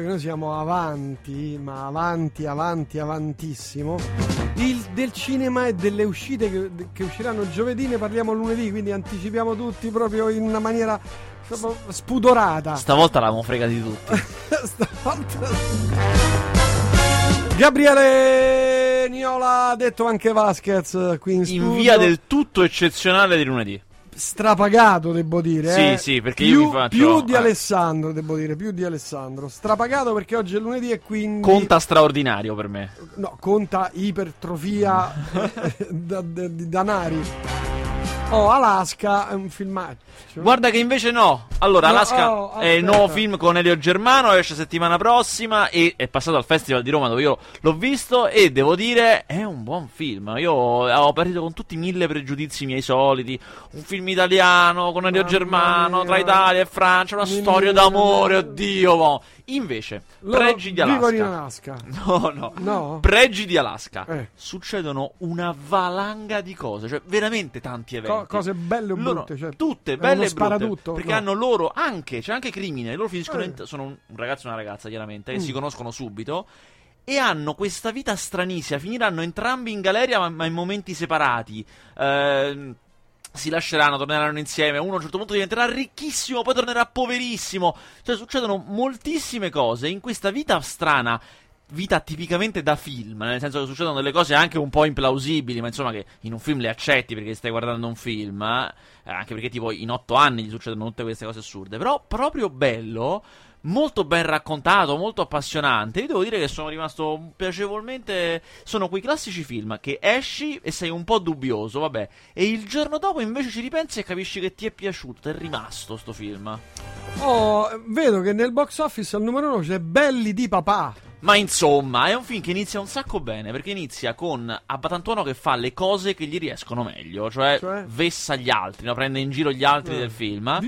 visto che noi siamo avanti, ma avanti, avanti, avantissimo, il, del cinema e delle uscite che, che usciranno giovedì ne parliamo lunedì, quindi anticipiamo tutti proprio in una maniera proprio spudorata. Stavolta l'abbiamo fregati tutti. Stavolta... Gabriele Niola, detto anche Vasquez, qui in, In studio. via del tutto eccezionale di lunedì. Strapagato, devo dire. Sì, eh. sì, perché più, io mi faccio- più di eh. Alessandro, devo dire, più di Alessandro. Strapagato perché oggi è lunedì e quindi Conta straordinario per me. no, conta ipertrofia da- da- di danari. Oh, Alaska è un filmaggio. Guarda che invece no. Allora, No, Alaska oh, è il nuovo film con Elio Germano, esce settimana prossima e è passato al Festival di Roma dove io l'ho visto e devo dire è un buon film. Io ho partito con tutti i mille pregiudizi miei soliti. Un film italiano con Elio Germano tra Italia e Francia, una storia d'amore, oddio. Invece, Loro pregi di vivono in Alaska. Alaska. No, no. No? Pregi di Alaska. Eh. Succedono una valanga di cose, cioè veramente tanti eventi. Co- cose belle o brutte, cioè, tutte belle e brutte perché No. hanno loro anche c'è anche crimine loro finiscono Eh. in- sono un ragazzo e una ragazza chiaramente che Mm. si conoscono subito e hanno questa vita stranissima finiranno entrambi in galleria ma, ma in momenti separati Ehm, si lasceranno, torneranno insieme. Uno a un certo punto diventerà ricchissimo, poi tornerà poverissimo. Cioè, succedono moltissime cose in questa vita strana. Vita tipicamente da film, nel senso che succedono delle cose anche un po' implausibili, ma insomma che in un film le accetti perché stai guardando un film, eh, anche perché tipo in otto anni gli succedono tutte queste cose assurde, però proprio bello, molto ben raccontato, molto appassionante. Io devo dire che sono rimasto piacevolmente. Sono quei classici film che esci e sei un po' dubbioso, vabbè, e il giorno dopo invece ci ripensi e capisci che ti è piaciuto, ti è rimasto sto film. Oh, vedo che nel box office al numero 1 c'è Belli di papà. Ma insomma, è un film che inizia un sacco bene, perché inizia con Abbatantuono che fa le cose che gli riescono meglio, cioè, Cioè? vessa gli altri, no? prende in giro gli altri Eh. del film.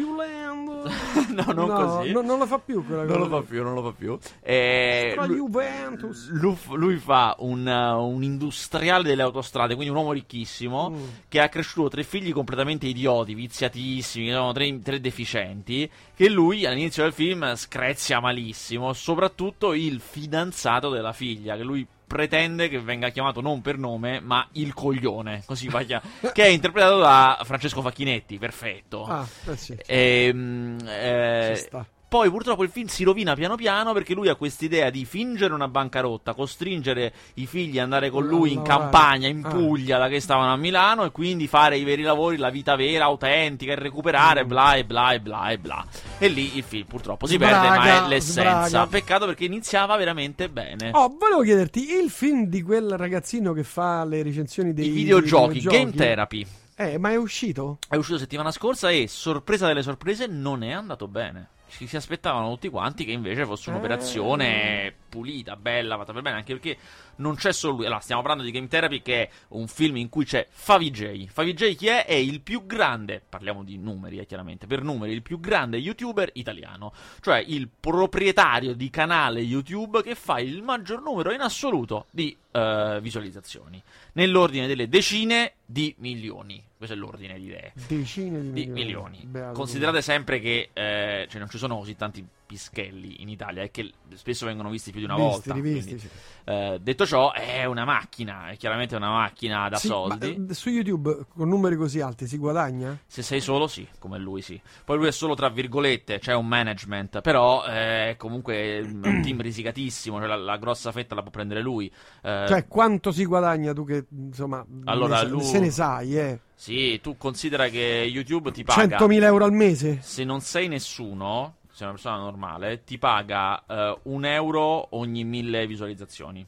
Violando. no, non No, così. no, non lo fa più quella Non lo cosa. fa più, non lo fa più. Eh, lui, Juventus. lui, lui fa un, uh, un industriale delle autostrade, quindi un uomo ricchissimo, Mm. che ha cresciuto tre figli completamente idioti, viziatissimi, che sono tre, tre deficienti, che lui all'inizio del film screzia malissimo, soprattutto il fidanzato della figlia, che lui pretende che venga chiamato non per nome, ma il coglione, così va chiam- che è interpretato da Francesco Facchinetti, perfetto. Ah, eh sì. Ehm, eh, Ci sta. Poi purtroppo il film si rovina piano piano perché lui ha quest'idea di fingere una bancarotta, costringere i figli ad andare con lui in campagna, in Ah. Puglia, da che stavano a Milano, e quindi fare i veri lavori, la vita vera, autentica, e recuperare, Mm. bla e bla e bla e bla. E lì il film purtroppo si Sbraga, perde, ma è l'essenza. sbraga. Peccato perché iniziava veramente bene. Oh, volevo chiederti, il film di quel ragazzino che fa le recensioni dei I videogiochi, videogiochi, Game Therapy, Eh, ma è uscito? è uscito settimana scorsa e, sorpresa delle sorprese, non è andato bene. Ci si aspettavano tutti quanti che invece fosse Eh. un'operazione pulita, bella, fatta per bene, anche perché non c'è solo lui. Allora, stiamo parlando di Game Therapy che è un film in cui c'è Favij. Favij chi è? È il più grande, parliamo di numeri eh, chiaramente, per numeri, il più grande youtuber italiano. Cioè il proprietario di canale YouTube che fa il maggior numero in assoluto di eh, visualizzazioni. Nell'ordine delle decine di milioni. Questo è l'ordine di idee Decine di, di milioni. Beato Considerate sempre che eh, cioè non ci sono così tanti pischelli inItalia e che spesso vengono visti più di una Visti, volta. rivisti, quindi, sì. eh, detto ciò, è una macchina, è chiaramente una macchina da Sì, soldi. ma, eh, su YouTube con numeri così alti si guadagna? Se sei solo, sì, come lui, sì. Poi lui è solo tra virgolette, c'è un management, però eh, è comunque un team risicatissimo, cioè la, la grossa fetta la può prendere lui. Eh, Cioè, quanto si guadagna tu che, insomma, Allora, ne lui- se ne sai, eh? sì, tu considera che YouTube ti paga 100.000 euro al mese? se non sei nessuno, sei una persona normale, ti paga eh, un euro ogni mille visualizzazioni.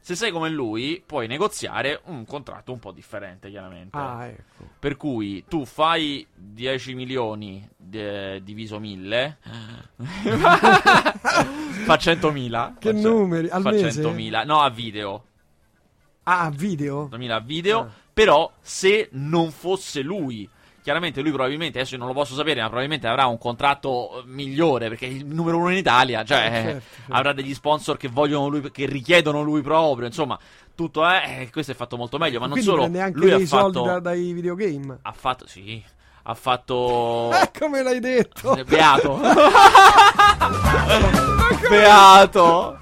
Se sei come lui, puoi negoziare un contratto un po' differente, chiaramente. Ah, ecco. Per cui tu fai 10 milioni eh, diviso 1000, fa 100.000. Che Fa numeri? Al fa mese? 100.000. No, a video. Ah, video? 100.000 a video. Ah. Però, se non fosse lui, chiaramente lui probabilmente, adesso non lo posso sapere, ma probabilmente avrà un contratto eh, migliore perché è il numero uno in Italia, cioè Eh, eh, certo, certo. avrà degli sponsor che vogliono lui, che richiedono lui proprio, insomma, tutto è, eh, questo è fatto molto meglio, ma non Quindi solo, prende anche lui ha fatto, da- dai videogame. ha fatto, sì, ha fatto... Eh, come l'hai detto? Beato. Beato.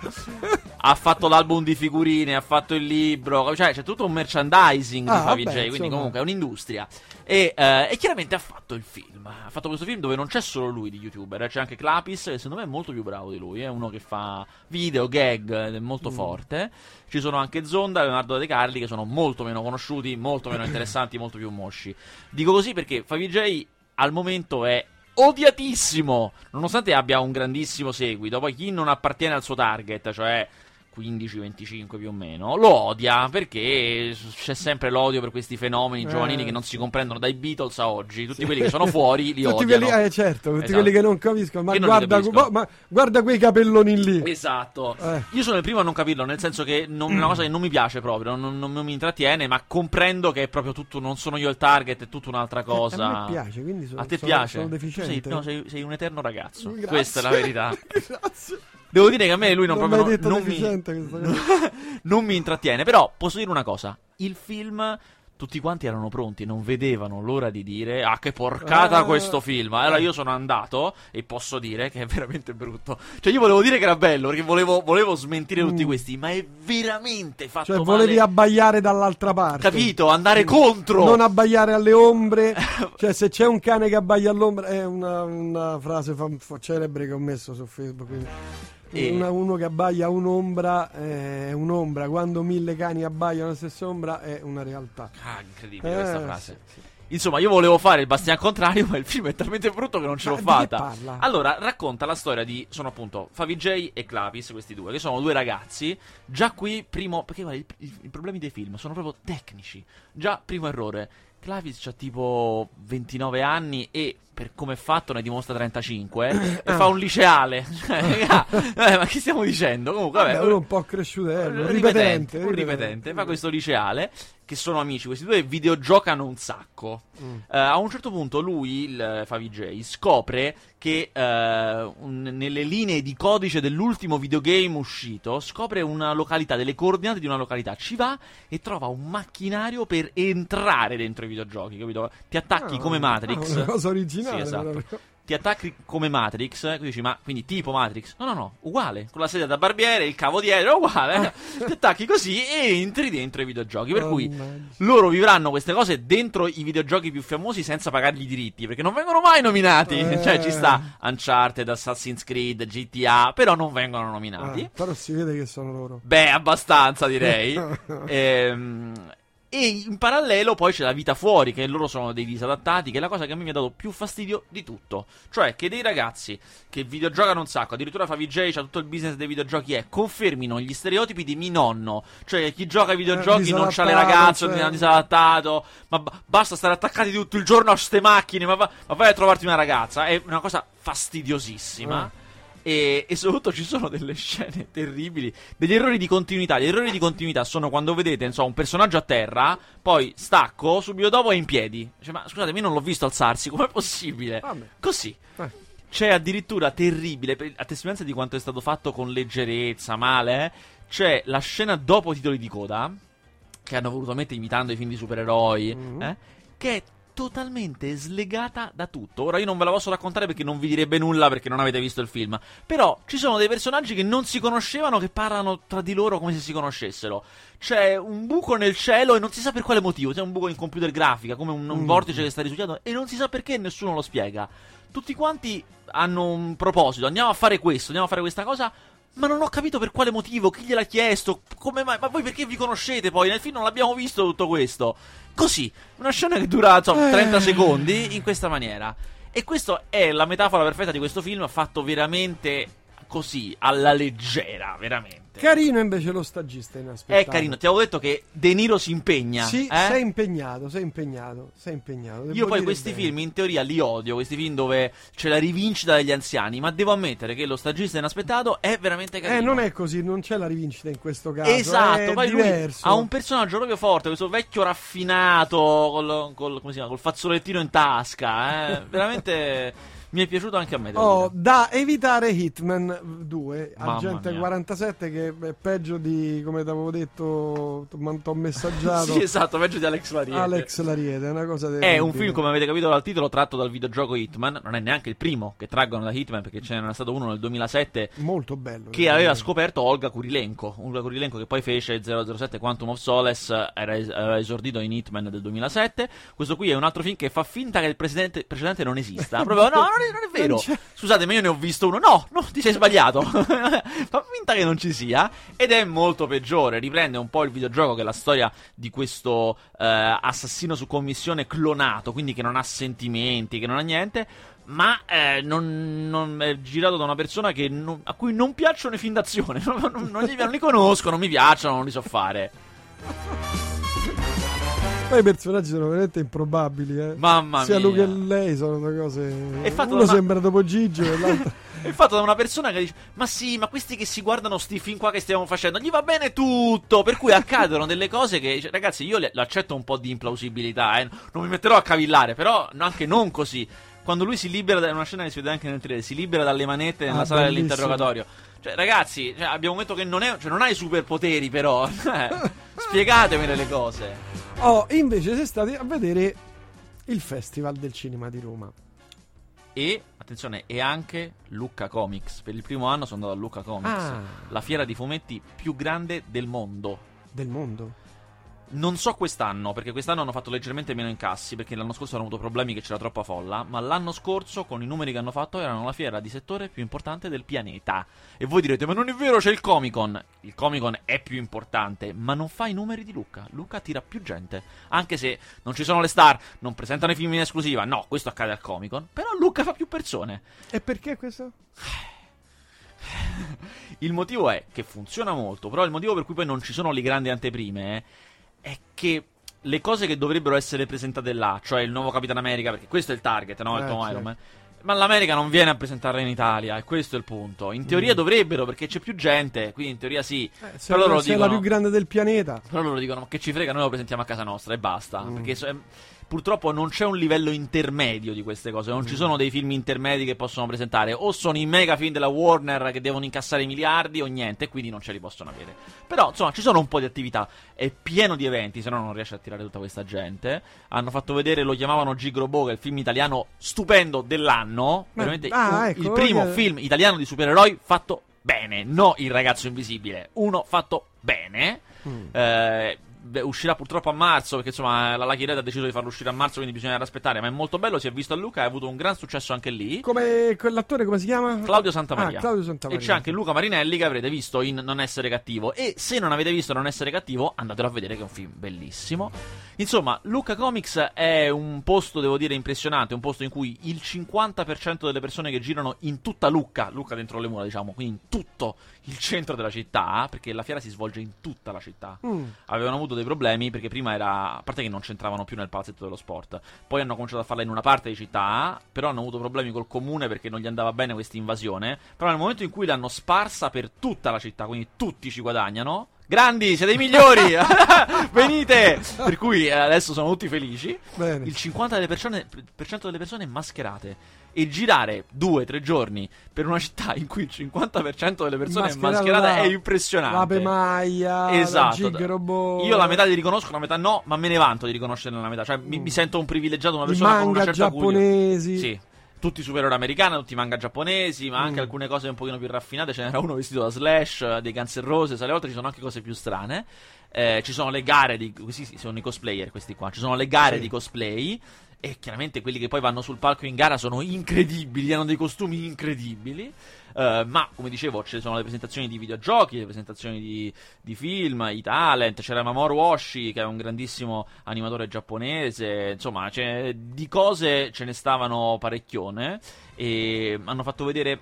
Ha fatto l'album di figurine, ha fatto il libro, cioè c'è tutto un merchandising Ah, di Favi vabbè, quindi insomma. comunque è un'industria. E, eh, e chiaramente ha fatto il film. Ha fatto questo film dove non c'è solo lui di youtuber, eh, c'è anche Clapis, che secondo me è molto più bravo di lui. È uno che fa video, gag, ed è molto Mm. forte. Ci sono anche Zonda e Leonardo De Carli, che sono molto meno conosciuti, molto meno interessanti, molto più mosci. Dico così perché Favi J al momento è odiatissimo, nonostante abbia un grandissimo seguito. Poi chi non appartiene al suo target, cioè 15-25 più o meno, lo odia perché c'è sempre l'odio per questi fenomeni Eh, giovanili che non sì. si comprendono dai Beatles a oggi. Tutti quelli che sono fuori li tutti odiano. quelli, eh, certo, tutti Esatto. quelli che non capiscono. Ma Che non guarda, capiscono. boh, ma guarda quei capelloni lì. Esatto. Eh. Io sono il primo a non capirlo, nel senso che non- è una cosa che non mi piace proprio, non, non- non mi intrattiene, ma comprendo che è proprio tutto, non sono io il target, è tutta un'altra cosa. Eh, A me piace, quindi sono, A te sono- piace? sono deficiente. Sei, no, sei, sei un eterno ragazzo. Grazie. Questa è la verità. Grazie. Devo dire che a me lui non, Non proprio detto non, mi, non mi intrattiene. Però posso dire una cosa: il film. Tutti quanti erano pronti, non vedevano l'ora di dire Ah, che porcata Ah. questo film. Allora io sono andato e posso dire che è veramente brutto. Cioè, io volevo dire che era bello perché volevo, volevo smentire tutti Mm. questi, ma è veramente fatto Cioè, male. volevi abbaiare dall'altra parte. Capito? Andare contro. Non abbaiare alle ombre. cioè, se c'è un cane che abbaia all'ombra, è una, una frase fam- fa- celebre che ho messo su Facebook. quindi. E- Una- uno che abbaia un'ombra eh, è un'ombra. Quando mille cani abbaiano alla stessa ombra è una realtà. Ah, incredibile Eh, questa frase. sì, sì. Insomma, io volevo fare il bastian contrario, ma il film è talmente brutto che non ce l'ho fatta. Allora, racconta la storia di. Sono appunto Favi J e Clapis, questi due, che sono due ragazzi. Già qui, primo. Perché guarda, i, i- i problemi dei film sono proprio tecnici. Già, primo errore. Clavis ha tipo 29 anni e per come è fatto ne dimostra 35 e fa un liceale. Cioè, raga, eh, ma che stiamo dicendo? Comunque, vabbè, Vabbè, uno un po' cresciutello, un ripetente. un ripetente, fa questo liceale che sono amici, questi due videogiocano un sacco. Mm. Eh, a un certo punto lui, il eh, Favi J, scopre che eh, un- nelle linee di codice dell'ultimo videogame uscito, scopre una località, delle coordinate di una località, ci va e trova un macchinario per entrare dentro i videogiochi, capito? Ti attacchi Ah, come Matrix. ah, una cosa originale. Sì, esatto. Ti attacchi come Matrix, eh, tu dici, ma quindi tipo Matrix? No, no, no, uguale, con la sedia da barbiere, il cavo dietro, uguale. Ti attacchi così e entri dentro i videogiochi. Per cui Mannaggia. loro vivranno queste cose dentro i videogiochi più famosi senza pagargli i diritti, perché non vengono mai nominati. Eh. Cioè, ci sta Uncharted, Assassin's Creed, GTA, però non vengono nominati. Ah, però si vede che sono loro. Beh, abbastanza direi. Ehm, e in parallelo poi c'è la vita fuori, che loro sono dei disadattati, che è la cosa che a me mi ha dato più fastidio di tutto. Cioè che dei ragazzi che videogiocano un sacco, addirittura Favi J c'ha tutto il business dei videogiochi, è confermino gli stereotipi di mi nonno. Cioè chi gioca ai videogiochi non c'ha le ragazze, cioè. non è disadattato, ma ba- basta stare attaccati tutto il giorno a ste macchine, ma, va- ma vai a trovarti una ragazza. È una cosa fastidiosissima. Eh. E, e soprattutto ci sono delle scene terribili, degli errori di continuità. Gli errori di continuità sono quando vedete, so, un personaggio a terra, poi stacco, subito dopo è in piedi. Cioè, ma scusate, io non l'ho visto alzarsi, com'è possibile? Vabbè. Così. Eh. C'è addirittura terribile, a testimonianza di quanto è stato fatto con leggerezza, male, eh, c'è la scena dopo i titoli di coda, che hanno voluto mettere imitando i film di supereroi, Mhm. eh, che è totalmente slegata da tutto. Ora io non ve la posso raccontare perché non vi direbbe nulla perché non avete visto il film. Però ci sono dei personaggi che non si conoscevano che parlano tra di loro come se si conoscessero. C'è un buco nel cielo e non si sa per quale motivo. C'è un buco in computer grafica, come un, un Mm. vortice che sta risucchiando e non si sa perché nessuno lo spiega. Tutti quanti hanno un proposito, andiamo a fare questo, andiamo a fare questa cosa. Ma non ho capito per quale motivo, chi gliel'ha chiesto, come mai, ma voi perché vi conoscete poi? Nel film non l'abbiamo visto tutto questo. Così, una scena che dura insomma, Eh. 30 secondi in questa maniera. E questa è la metafora perfetta di questo film, fatto veramente così, alla leggera, veramente. Carino invece lo stagista inaspettato. È carino, ti avevo detto che De Niro si impegna. Sì, eh? sei impegnato, sei impegnato, sei impegnato. Devo Io poi questi bene. film in teoria li odio, questi film dove c'è la rivincita degli anziani, ma devo ammettere che lo stagista inaspettato è veramente carino. Eh, non è così, non c'è la rivincita in questo caso. Esatto, poi lui diverso. ha un personaggio proprio forte, questo vecchio raffinato col, col- come si chiama, col fazzolettino in tasca, eh? veramente Mi è piaciuto anche a me. Oh, da evitare Hitman 2, Mamma Agente mia. 47 che è peggio di, come ti avevo detto, ti ho messaggiato, Sì, esatto, peggio di Alex Lariete. Alex Lariete, è una cosa È terribile. un film, come avete capito dal titolo, tratto dal videogioco Hitman. Non è neanche il primo che traggono da Hitman, perché ce n'era stato uno nel 2007 molto bello. che aveva scoperto Olga Kurilenko. Olga Kurilenko che poi fece 007 Quantum of Solace, era es- esordito in Hitman del 2007. Questo qui è un altro film che fa finta che il precedente, precedente non esista. Proprio, no, non è, non è vero. Non. Scusate, ma io ne ho visto uno. No, no, ti sei sbagliato. fa finta che non ci sia. Ed è molto peggiore. Riprende un po' il videogioco che è la storia di questo eh, assassino su commissione clonato, quindi che non ha sentimenti, che non ha niente. Ma eh, non, non è girato da una persona che non- a cui non piacciono i film d'azione. Non- non li, non li conosco, non mi piacciono, non li so fare. Poi i personaggi sono veramente improbabili, eh. Mamma Sia mia. lui che lei sono due cose. È fatto Uno da- sembra dopo Gigio e l'altro. È fatto da una persona che dice: Ma sì, ma questi che si guardano sti film qua che stiamo facendo, gli va bene tutto. Per cui accadono delle cose che, cioè, ragazzi, io le- l'accetto un po' di implausibilità, eh. Non mi metterò a cavillare, però anche non così. Quando lui si libera, da è una scena che si vede anche nel trailer, si libera dalle manette nella Ah, sala bellissimo. dell'interrogatorio. Cioè, ragazzi, cioè, abbiamo detto che non, è, cioè, non hai superpoteri, però. Eh, Spiegatemele le cose. Oh, invece sei stati a vedere il Festival del Cinema di Roma. E, attenzione, e anche Lucca Comics. Per il primo anno sono andato a Lucca Comics, Ah. la fiera di fumetti più grande del mondo. Del mondo. Non so quest'anno, perché quest'anno hanno fatto leggermente meno incassi, perché l'anno scorso hanno avuto problemi che c'era troppa folla, ma l'anno scorso, con i numeri che hanno fatto, erano la fiera di settore più importante del pianeta. E voi direte, ma non è vero, c'è il Comic Con. Il Comic Con è più importante, ma non fa i numeri di Luca. Luca attira più gente. Anche se non ci sono le star, non presentano i film in esclusiva, no, questo accade al Comic Con, però Luca fa più persone. E perché questo? Il motivo è che funziona molto, però il motivo per cui poi non ci sono le grandi anteprime eh, è che le cose che dovrebbero essere presentate là, cioè il nuovo Capitan America, perché questo è il target, no? Il Eh, Tom certo. Iron Man. Ma l'America non viene a presentarla in Italia, e questo è il punto. In teoria Mm. dovrebbero, perché c'è più gente, quindi in teoria sì. Eh, se però loro sei dicono, la più grande del pianeta. però loro dicono, ma che ci frega, noi lo presentiamo a casa nostra e basta. Mm. Perché so- purtroppo non c'è un livello intermedio di queste cose, non ci sono dei film intermedi che possono presentare, o sono i mega film della Warner che devono incassare miliardi o niente, quindi non ce li possono avere. Però insomma ci sono un po' di attività, è pieno di eventi, se no non riesce a attirare tutta questa gente. Hanno fatto vedere, lo chiamavano Gigrobo, che è il film italiano stupendo dell'anno, Ma- veramente ah, ecco, il primo perché- film italiano di supereroi fatto bene, no il ragazzo invisibile, uno fatto bene. Mm. Eh, beh, uscirà purtroppo a marzo perché insomma la Lucky Red ha deciso di farlo uscire a marzo quindi bisogna aspettare ma è molto bello si è visto a Luca ha avuto un gran successo anche lì Come quell'attore, come si chiama? Claudio Santamaria Ah, Claudio Santamaria. e c'è anche Luca Marinelli che avrete visto in Non essere cattivo e se non avete visto Non essere cattivo andatelo a vedere che è un film bellissimo insomma Luca Comics è un posto devo dire impressionante un posto in cui il 50% delle persone che girano in tutta Lucca Lucca dentro le mura diciamo quindi in tutto il centro della città perché la fiera si svolge in tutta la città Mm. avevano avuto dei problemi perché prima era. A parte che non c'entravano più nel palazzetto dello sport. Poi hanno cominciato a farla in una parte di città. Però hanno avuto problemi col comune perché non gli andava bene questa invasione. Però nel momento in cui l'hanno sparsa per tutta la città, quindi tutti ci guadagnano. Grandi, siete i migliori! Venite! Per cui eh, adesso sono tutti felici. Bene. Il 50% delle persone, per cento delle persone mascherate. E girare due, tre giorni per una città in cui il 50% delle persone è mascherata è impressionante. L'ape Maia, Esatto. la. Io la metà li riconosco, la metà no, ma me ne vanto di riconoscerne la metà. Cioè, mi, Mm. mi sento un privilegiato, una I persona con una manga certa giapponesi. Sì. Tutti supereroi americani, tutti manga giapponesi, ma anche Mm. alcune cose un pochino più raffinate. Ce n'era uno vestito da Slash, eh, dei Guns Roses, alle volte ci sono anche cose più strane. Eh, ci sono le gare di. Questi sì, sono i cosplayer, questi qua. Ci sono le gare Sì. di cosplay. E chiaramente quelli che poi vanno sul palco in gara sono incredibili, hanno dei costumi incredibili. Eh, ma come dicevo, ci sono le presentazioni di videogiochi, le presentazioni di, di film, i talent. C'era Mamoru Oshii, che è un grandissimo animatore giapponese. Insomma, c'è- di cose ce ne stavano parecchione. E hanno fatto vedere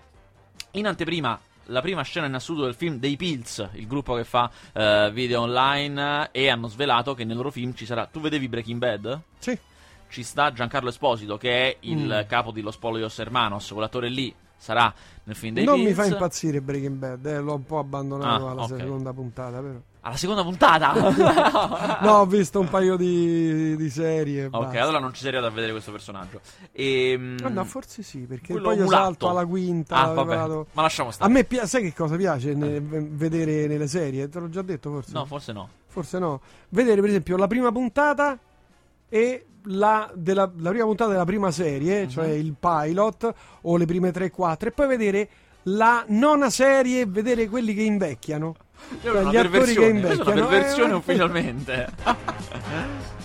in anteprima la prima scena in assoluto del film dei Pills, il gruppo che fa eh, video online. E hanno svelato che nel loro film ci sarà. Tu vedevi Breaking Bad? Sì. Ci sta Giancarlo Esposito, che è il Mm. capo di Los Polios Hermanos, quell'attore lì sarà nel film dei Non mi Pills. fa impazzire Breaking Bad, eh, l'ho un po' abbandonato Ah, alla ok. seconda puntata, però. Alla seconda puntata? no, ho visto un paio di, di serie. ok, basta. allora non ci sei arrivato a vedere questo personaggio. E, Ah, no, forse sì, perché poi io mulatto. salto alla quinta. Ah, vabbè. vado- Ma lasciamo A stare. me pi- sai che cosa piace ne- vedere nelle serie? Te l'ho già detto forse? No, forse no. Forse no. Vedere per esempio la prima puntata e la, della, la prima puntata della prima serie, Mhm. cioè il pilot o le prime 3-4 e poi vedere la nona serie e vedere quelli che invecchiano. Io Cioè, una gli attori che perversione, questa è una invecchiano, perversione eh, ufficialmente.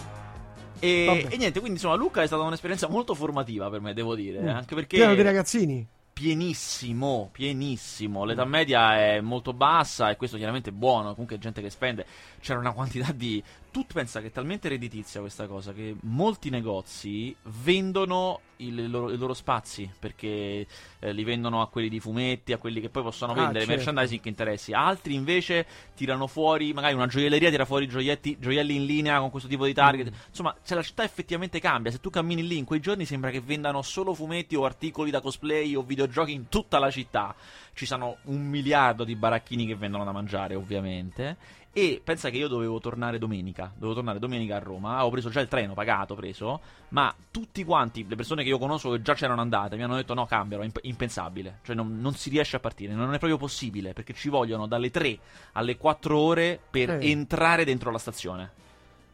e, e niente, quindi insomma, Luca è stata un'esperienza molto formativa per me, devo dire. Mm. Anche perché Pieno di ragazzini. pienissimo, pienissimo. L'età media è molto bassa e questo chiaramente è buono. Comunque, gente che spende. C'era una quantità di. Tu pensa che è talmente redditizia questa cosa che molti negozi vendono il- i loro, i loro spazi perché eh, li vendono a quelli di fumetti, a quelli che poi possono Ah, vendere certo. merchandising che interessi. Altri invece tirano fuori, magari una gioielleria tira fuori gioietti, gioielli in linea con questo tipo di target. Mm. Insomma, se la città effettivamente cambia, se tu cammini lì in quei giorni sembra che vendano solo fumetti o articoli da cosplay o videogiochi in tutta la città. Ci sono un miliardo di baracchini che vendono da mangiare, ovviamente. E pensa che io dovevo tornare domenica. Dovevo tornare domenica a Roma. Ho preso già il treno, pagato, preso. Ma tutti quanti, le persone che io conosco che già c'erano andate, mi hanno detto: no, cambiano, è imp- impensabile. Cioè, non, non si riesce a partire, non è proprio possibile. Perché ci vogliono dalle 3 alle 4 ore per Eh. entrare dentro la stazione.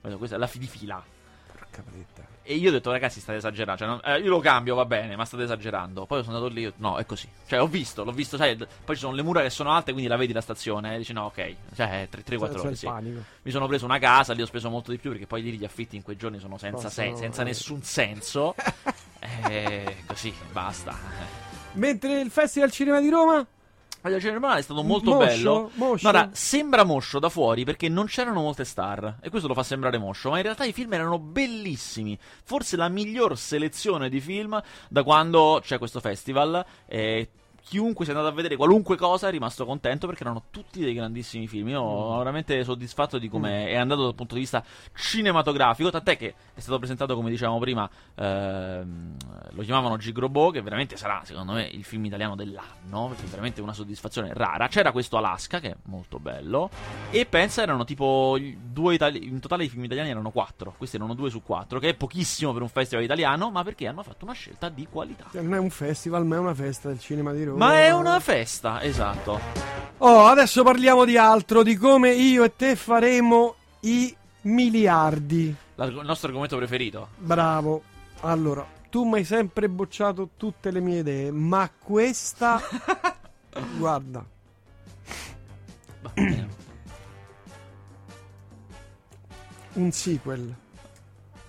Questa è la fi- di fila. Porca. E io ho detto, ragazzi, state esagerando. Cioè, non- eh, io lo cambio, va bene, ma state esagerando. Poi sono andato lì, ho detto, no, è così. Cioè, ho visto, l'ho visto, sai. d- Poi ci sono le mura che sono alte, quindi la vedi la stazione. E dici, no, ok. Cioè, 3-4 C'è ore, sì. Mi sono preso una casa, lì ho speso molto di più perché poi lì gli affitti in quei giorni sono senza, sen- senza eh. nessun senso. e così, basta. Mentre il Festival Cinema di Roma Voglio Cinema è stato molto Moscio? bello. Moscio? Guarda, sembra moscio da fuori perché non c'erano molte star. E questo lo fa sembrare moscio. Ma in realtà i film erano bellissimi. Forse la miglior selezione di film da quando c'è questo festival. E chiunque sia andato a vedere qualunque cosa è rimasto contento perché erano tutti dei grandissimi film. Io sono veramente soddisfatto di come è andato dal punto di vista cinematografico. Tant'è che è stato presentato, come dicevamo prima, ehm, lo chiamavano Gigrobo, che veramente sarà, secondo me, il film italiano dell'anno. Perché è veramente una soddisfazione rara. C'era questo Alaska, che è molto bello. E pensa erano tipo due itali- in totale i film italiani erano quattro. Questi erano due su quattro, che è pochissimo per un festival italiano, ma perché hanno fatto una scelta di qualità. Non è un festival, ma è una festa del cinema di Roma. Ma è una festa, esatto. Oh, adesso parliamo di altro, di come io e te faremo i miliardi. L'arg- il nostro argomento preferito. Bravo. Allora, tu mi hai sempre bocciato tutte le mie idee, ma questa guarda, un sequel.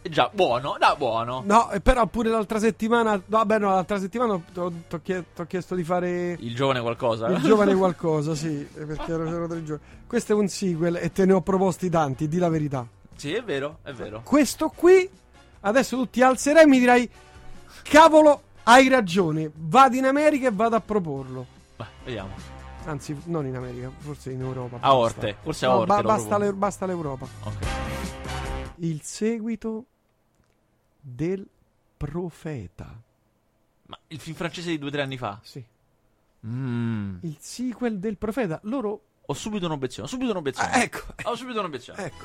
Eh Già, buono, da buono. No, però pure l'altra settimana, no, vabbè, no, l'altra settimana ti ho chiesto di fare Il giovane qualcosa. il giovane qualcosa, sì, perché ero, c'erano tre giorni. Questo è un sequel e te ne ho proposti tanti, di la verità. sì, è vero, è vero. Questo qui, adesso tu ti alzerai e mi dirai, cavolo, hai ragione, vado in America e vado a proporlo. Beh, vediamo. Anzi, non in America, forse in Europa. A. Orte, forse a No, Orte. ba- lo basta, l'E- basta l'Europa. Ok. Il seguito del profeta. Ma il film francese di due o tre anni fa? Sì. Mm. Il sequel del profeta. Loro... Ho subito un'obiezione, ho subito un'obiezione. Ah, ecco, Ho subito un'obiezione. ecco.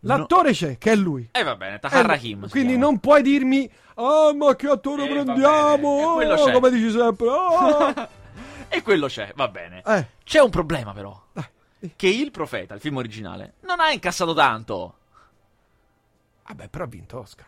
L'attore c'è, che è lui. E va bene, Tahar Eh, Rahim. Quindi chiama. non puoi dirmi, ah, ma che attore Eh, prendiamo? Oh, c'è. come dici sempre. ah. E quello c'è, va bene. eh, C'è un problema però. Dai. Che il profeta, il film originale, non ha incassato tanto. vabbè, però ha vinto Oscar.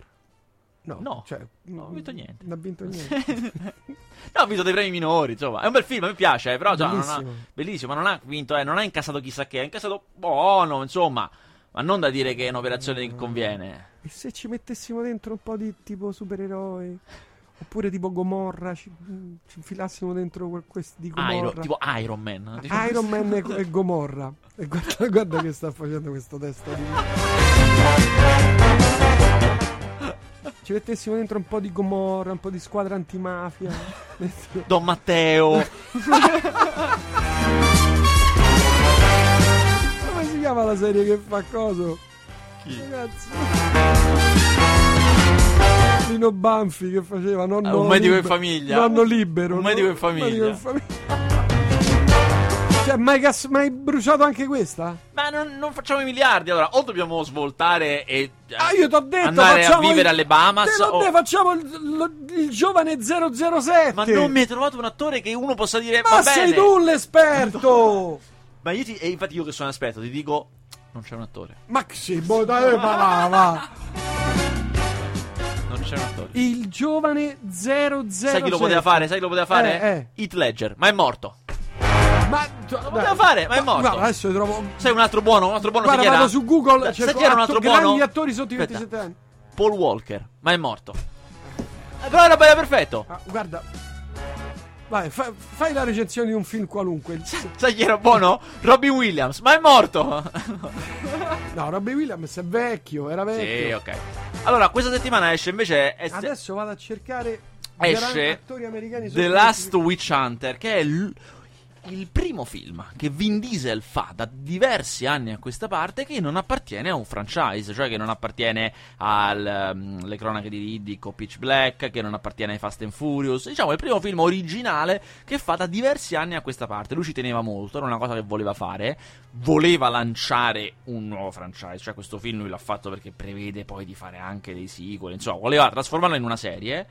No, No, cioè, non ha vinto niente. Non ha vinto niente. no, ha vinto dei premi minori, insomma. È un bel film, me piace, eh, però insomma, non ha- Bellissimo. bellissimo, ma non ha vinto, eh, non ha incassato chissà che, ha incassato buono, insomma. Ma non da dire che è un'operazione che conviene. E se ci mettessimo dentro un po' di tipo supereroi? Oppure tipo Gomorra, ci, ci infilassimo dentro quel, questi di Gomorra. Iron, tipo Iron Man. Iron Man e, e Gomorra. E guarda, guarda che sta facendo questo testo di... Ci mettessimo dentro un po' di Gomorra, un po' di squadra antimafia. Don Matteo. Come si chiama la serie che fa coso? Chi? Ragazzi. Lino Banfi che faceva nonno Ah, un medico in libero- famiglia. Nonno libero. Un medico in famiglia. Un medico in famiglia. Cioè, mai, cas- mai bruciato anche questa? Ma non, non facciamo i miliardi. Allora, o dobbiamo svoltare e eh, Ah, io t'ho detto, andare a vivere il- alle Bahamas. Te o- detto, facciamo il, lo- il giovane 007. Ma non mi hai trovato un attore che uno possa dire Ma sei tu l'esperto! Ma io ti, e infatti io che sono esperto ti dico non c'è un attore. Maximo, dai, ma va, va. Non c'è un attore. Il giovane 007. Sai chi lo poteva fare? Sai chi lo poteva fare? Eh, eh. Heath Ledger, ma è morto. Ma Lo poteva fare, ma è morto. Guarda, adesso trovo. Sai un altro buono? Un altro buono Guarda, sai chi era? vado su Google. Sai cerco chi era un altro buono? attori sotto i Aspetta. 27 anni. Paul Walker, ma è morto. Eh, però era bello perfetto. Ah, guarda. Vai, fa- fai la recensione di un film qualunque. Sai chi era buono? Robin Williams, ma è morto. No, Robbie Williams è vecchio, era vecchio. sì, ok. Allora, questa settimana esce invece est- Adesso vado a cercare Esce attori americani sotto The i Last 27 Witch Hunter, che è l- il primo film che Vin Diesel fa da diversi anni a questa parte che non appartiene a un franchise, cioè che non appartiene alle cronache di Riddick o Pitch Black, che non appartiene ai Fast and Furious, diciamo il primo film originale che fa da diversi anni a questa parte. Lui ci teneva molto, era una cosa che voleva fare, voleva lanciare un nuovo franchise, cioè questo film lui l'ha fatto perché prevede poi di fare anche dei sequel, insomma, voleva trasformarlo in una serie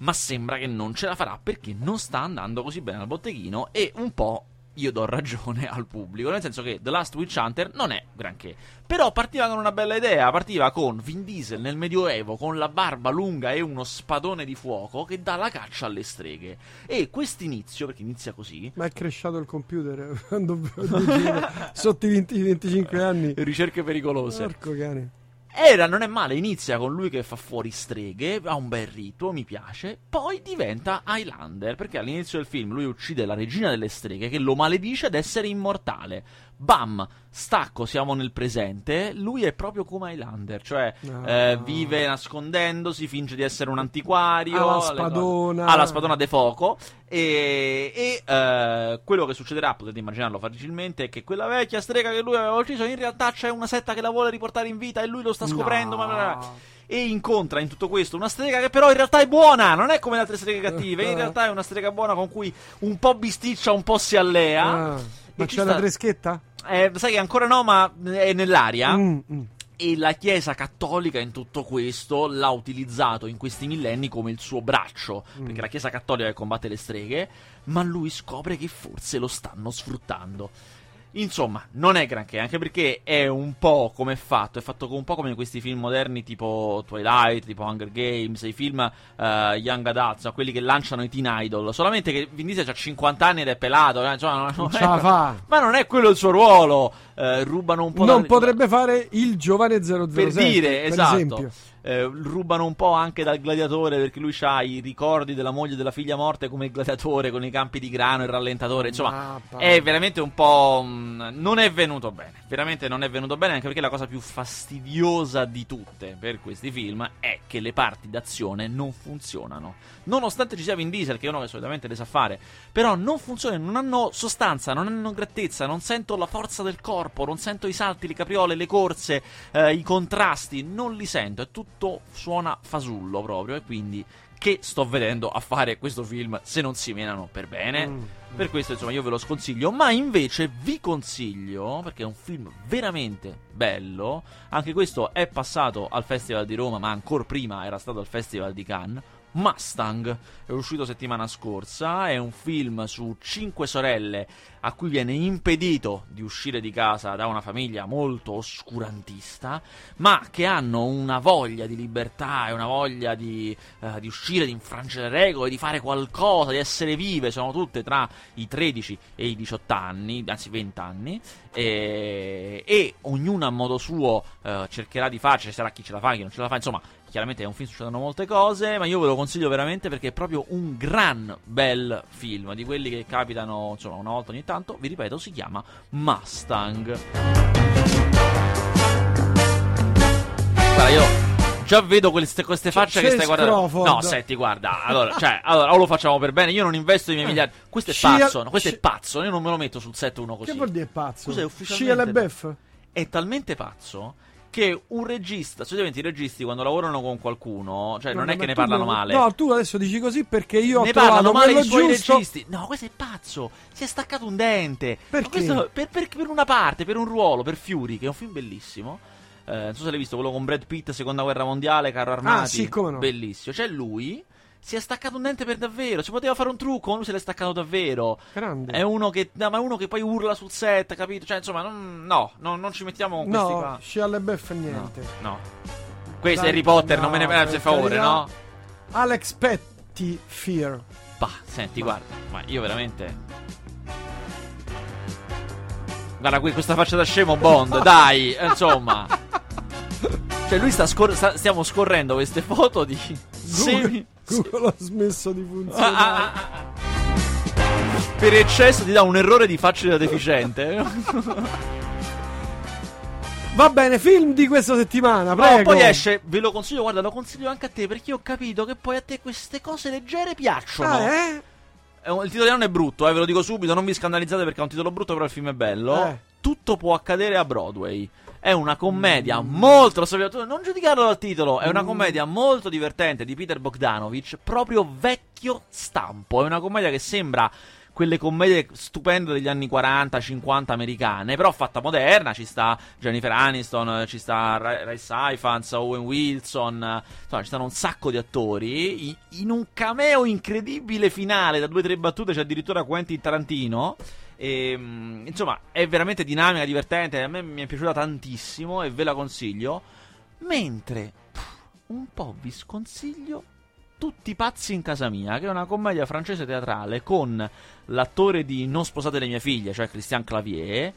ma sembra che non ce la farà perché non sta andando così bene al botteghino e un po' io do ragione al pubblico, nel senso che The Last Witch Hunter non è granché, però partiva con una bella idea, partiva con Vin Diesel nel Medioevo con la barba lunga e uno spadone di fuoco che dà la caccia alle streghe e quest'inizio, perché inizia così, Ma è cresciato il computer quando sotto i 20-25 anni. ricerche pericolose. Porco cane. Era, non è male, inizia con lui che fa fuori streghe, ha un bel rito, mi piace, poi diventa Highlander, perché all'inizio del film lui uccide la regina delle streghe che lo maledice ad essere immortale. Bam, stacco, siamo nel presente, lui è proprio come Highlander, cioè Ah. eh, vive nascondendosi, finge di essere un antiquario, Ha la spadona. ha la spadona de fuoco e, e, eh, quello che succederà, potete immaginarlo facilmente, è che quella vecchia strega che lui aveva ucciso in realtà c'è una setta che la vuole riportare in vita e lui lo sta scoprendo. No. ma- e incontra in tutto questo una strega che però in realtà è buona, non è come le altre streghe cattive, in realtà è una strega buona con cui un po' bisticcia, un po' si allea. Ah, ma c'è la sta- treschetta? Eh, sai che ancora no, ma è nell'aria. Mm, mm. E la Chiesa cattolica in tutto questo l'ha utilizzato in questi millenni come il suo braccio, Mm. perché la Chiesa cattolica combatte le streghe, ma lui scopre che forse lo stanno sfruttando. Insomma, non è granché, anche perché è un po' come è fatto, è fatto un po' come questi film moderni tipo Twilight, tipo Hunger Games, i film eh, Young Adults, no? quelli che lanciano i teen idol, solamente che Vin Diesel ha 50 anni ed è pelato, eh, insomma, non, Non è- fa. ma non è quello il suo ruolo, eh, rubano un po' Non dal- potrebbe fare il giovane 007 per dire, per esatto. esempio. Eh, rubano un po' anche dal gladiatore perché lui ha i ricordi della moglie e della figlia morte come il gladiatore con i campi di grano, il rallentatore. Insomma, Mappa. è veramente un po'. mh, non è venuto bene. Veramente non è venuto bene, anche perché la cosa più fastidiosa di tutte per questi film è che le parti d'azione non funzionano. Nonostante ci sia Vin Diesel, che è uno che solitamente le sa fare, però non funzionano, non hanno sostanza, non hanno grettezza, non sento la forza del corpo, non sento i salti, le capriole, le corse, eh, i contrasti, non li sento, è tutto suona fasullo proprio e quindi che sto vedendo a fare questo film se non si menano per bene? Mm. Per questo, insomma, io ve lo sconsiglio. Ma invece vi consiglio, perché è un film veramente bello. Anche questo è passato al Festival di Roma, ma ancora prima era stato al Festival di Cannes. Mustang è uscito settimana scorsa. È un film su cinque sorelle a cui viene impedito di uscire di casa da una famiglia molto oscurantista, ma che hanno una voglia di libertà e una voglia di, eh, di uscire, di infrangere le regole, di fare qualcosa, di essere vive. Sono tutte tra i 13 e i 18 anni, anzi 20 anni, e, e ognuna a modo suo eh, cercherà di farci, ci sarà chi ce la fa, chi non ce la fa, insomma. Chiaramente è un film, succedono molte cose, ma io ve lo consiglio veramente perché è proprio un gran bel film, di quelli che capitano, insomma, una volta ogni tanto. Vi ripeto, si chiama Mustang. Guarda, io già vedo queste, queste facce c'è che stai guardando. Crawford. No, senti, guarda, allora, cioè, allora, o lo facciamo per bene, io non investo i miei Eh. miliardi. Questo è Scia- pazzo, no? questo è pazzo, io non me lo metto sul set uno così. Che vuol dire pazzo? Cos'è Scia ufficialmente? le beff? È talmente pazzo che un regista, solitamente i registi quando lavorano con qualcuno, cioè non, No, è ma che ne parlano non- male. No, tu adesso dici così perché io ho ne trovato parlano male i suoi giusto. registi. No, questo è pazzo. Si è staccato un dente. Questo per, per- per una parte, per un ruolo, per Fury, che è un film bellissimo. Eh, non so se l'hai visto, quello con Brad Pitt, Seconda Guerra Mondiale, carro armati. Ah, sì, come no. Bellissimo. C'è lui. Si è staccato un dente per davvero. Si poteva fare un trucco, ma lui se l'è staccato davvero. Grande. È uno che. No, ma è uno che poi urla sul set, capito? Cioè, insomma, non- no, no, non ci mettiamo con questi No, qua. LaBeouf No, niente. no. Questo è Harry Potter, no, non me ne per per favore, carità. no? Alex Petty Fear. Bah, senti, guarda, ma io veramente. Guarda qui questa faccia da scemo Bond, dai, insomma. Cioè, lui sta, scor- sta- stiamo scorrendo queste foto di semi. Google, ha smesso di funzionare. Ah, ah, ah, ah. Per eccesso ti dà un errore di facile da deficiente. Va bene, film di questa settimana, No, prego. poi esce, ve lo consiglio, guarda, lo consiglio anche a te perché io ho capito che poi a te queste cose leggere piacciono. Ah, eh? Il titolo non è brutto, eh, ve lo dico subito, non vi scandalizzate perché è un titolo brutto, però il film è bello. Eh. Tutto può accadere a Broadway. È una commedia molto. Non giudicarlo dal titolo, è una commedia molto divertente di Peter Bogdanovich, proprio vecchio stampo. È una commedia che sembra quelle commedie stupende degli anni 40-50 americane, però fatta moderna. Ci sta Jennifer Aniston, ci sta Ray Ray Ifans, Owen Wilson, insomma, ci stanno un sacco di attori. In un cameo incredibile finale, da due o tre battute, c'è addirittura Quentin Tarantino. E, mm, insomma, è veramente dinamica, divertente. A me mi è piaciuta tantissimo e ve la consiglio. Mentre un po' vi sconsiglio Tutti pazzi in casa mia, che è una commedia francese teatrale con l'attore di Non sposate le mie figlie, cioè Christian Clavier.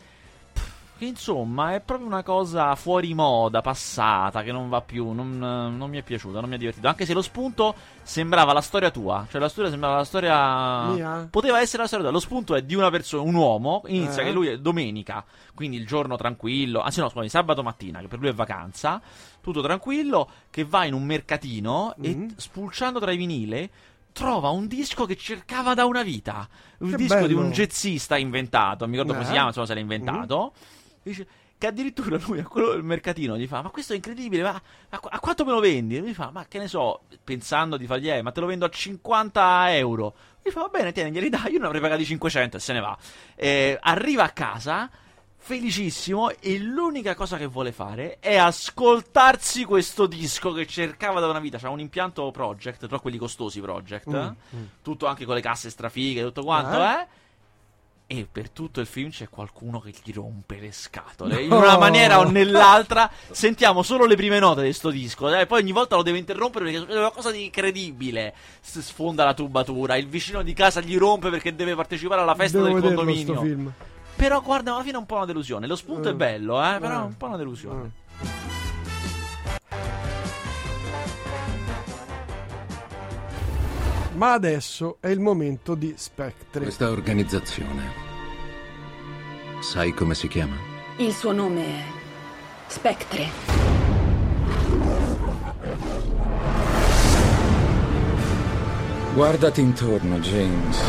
Che insomma è proprio una cosa fuori moda, passata, che non va più. Non, non mi è piaciuta, non mi ha divertito. Anche se lo spunto sembrava la storia tua. Cioè la storia sembrava la storia. Mia? Poteva essere la storia tua. Lo spunto è di una persona, un uomo. Inizia Eh. che lui è domenica, quindi il giorno tranquillo. Anzi, no, scusami, sabato mattina, che per lui è vacanza. Tutto tranquillo, che va in un mercatino e Mhm. spulciando tra i vinile. Trova un disco che cercava da una vita. Un Che disco di bello. un jazzista inventato. Mi ricordo come si Eh. chiama, insomma, se l'ha inventato. Dice che addirittura lui a quello del mercatino gli fa: Ma questo è incredibile, ma a, a quanto me lo vendi? E lui fa: Ma che ne so, pensando di fargli, eh, ma te lo vendo a 50 euro. Gli fa: Va bene, tieni, glieli dai. Io ne avrei pagati 500 e se ne va. Eh, arriva a casa. Felicissimo, e l'unica cosa che vuole fare è ascoltarsi questo disco che cercava da una vita. C'ha un impianto project, però quelli costosi project. Mm, eh? mm. tutto anche con le casse strafighe, tutto quanto, Eh? eh? E per tutto il film c'è qualcuno che gli rompe le scatole. In una maniera o nell'altra sentiamo solo le prime note di sto disco. E poi ogni volta lo deve interrompere perché è una cosa di incredibile. S- sfonda la tubatura, il vicino di casa gli rompe perché deve partecipare alla festa Devo del condominio. Però guarda, alla fine è un po' una delusione. Lo spunto Eh. è bello, eh? Però Eh. è un po' una delusione. Ma adesso è il momento di Spectre. Questa organizzazione. Sai come si chiama? Il suo nome è Spectre. Guardati intorno, James.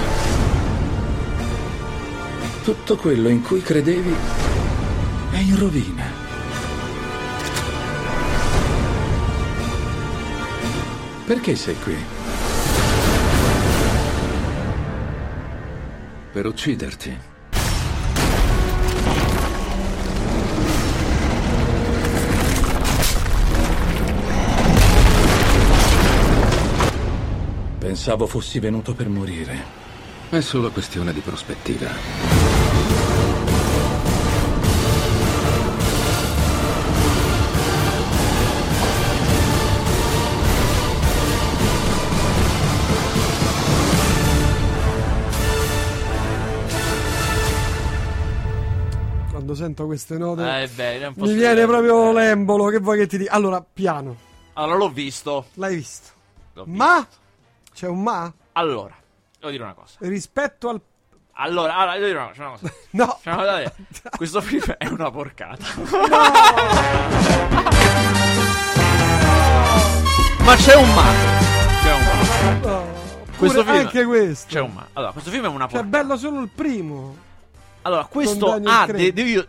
Tutto quello in cui credevi è in rovina. Perché sei qui? Per ucciderti. Pensavo fossi venuto per morire. È solo questione di prospettiva. Sento queste note Eh, beh, mi viene proprio eh. l'embolo. Che vuoi che ti dica? Allora, piano. Allora, l'ho visto. L'hai visto. L'ho visto. Ma? C'è un ma? Allora, devo dire una cosa. Rispetto al... Allora, allora devo dire una, c'è una cosa. No. C'è una cosa da. Questo film è una porcata. Ma c'è un ma. C'è un ma. no. Questo film- anche questo. C'è un ma. Allora, questo film è una Cioè, porcata. bello solo il primo. Allora, questo ha de- devi-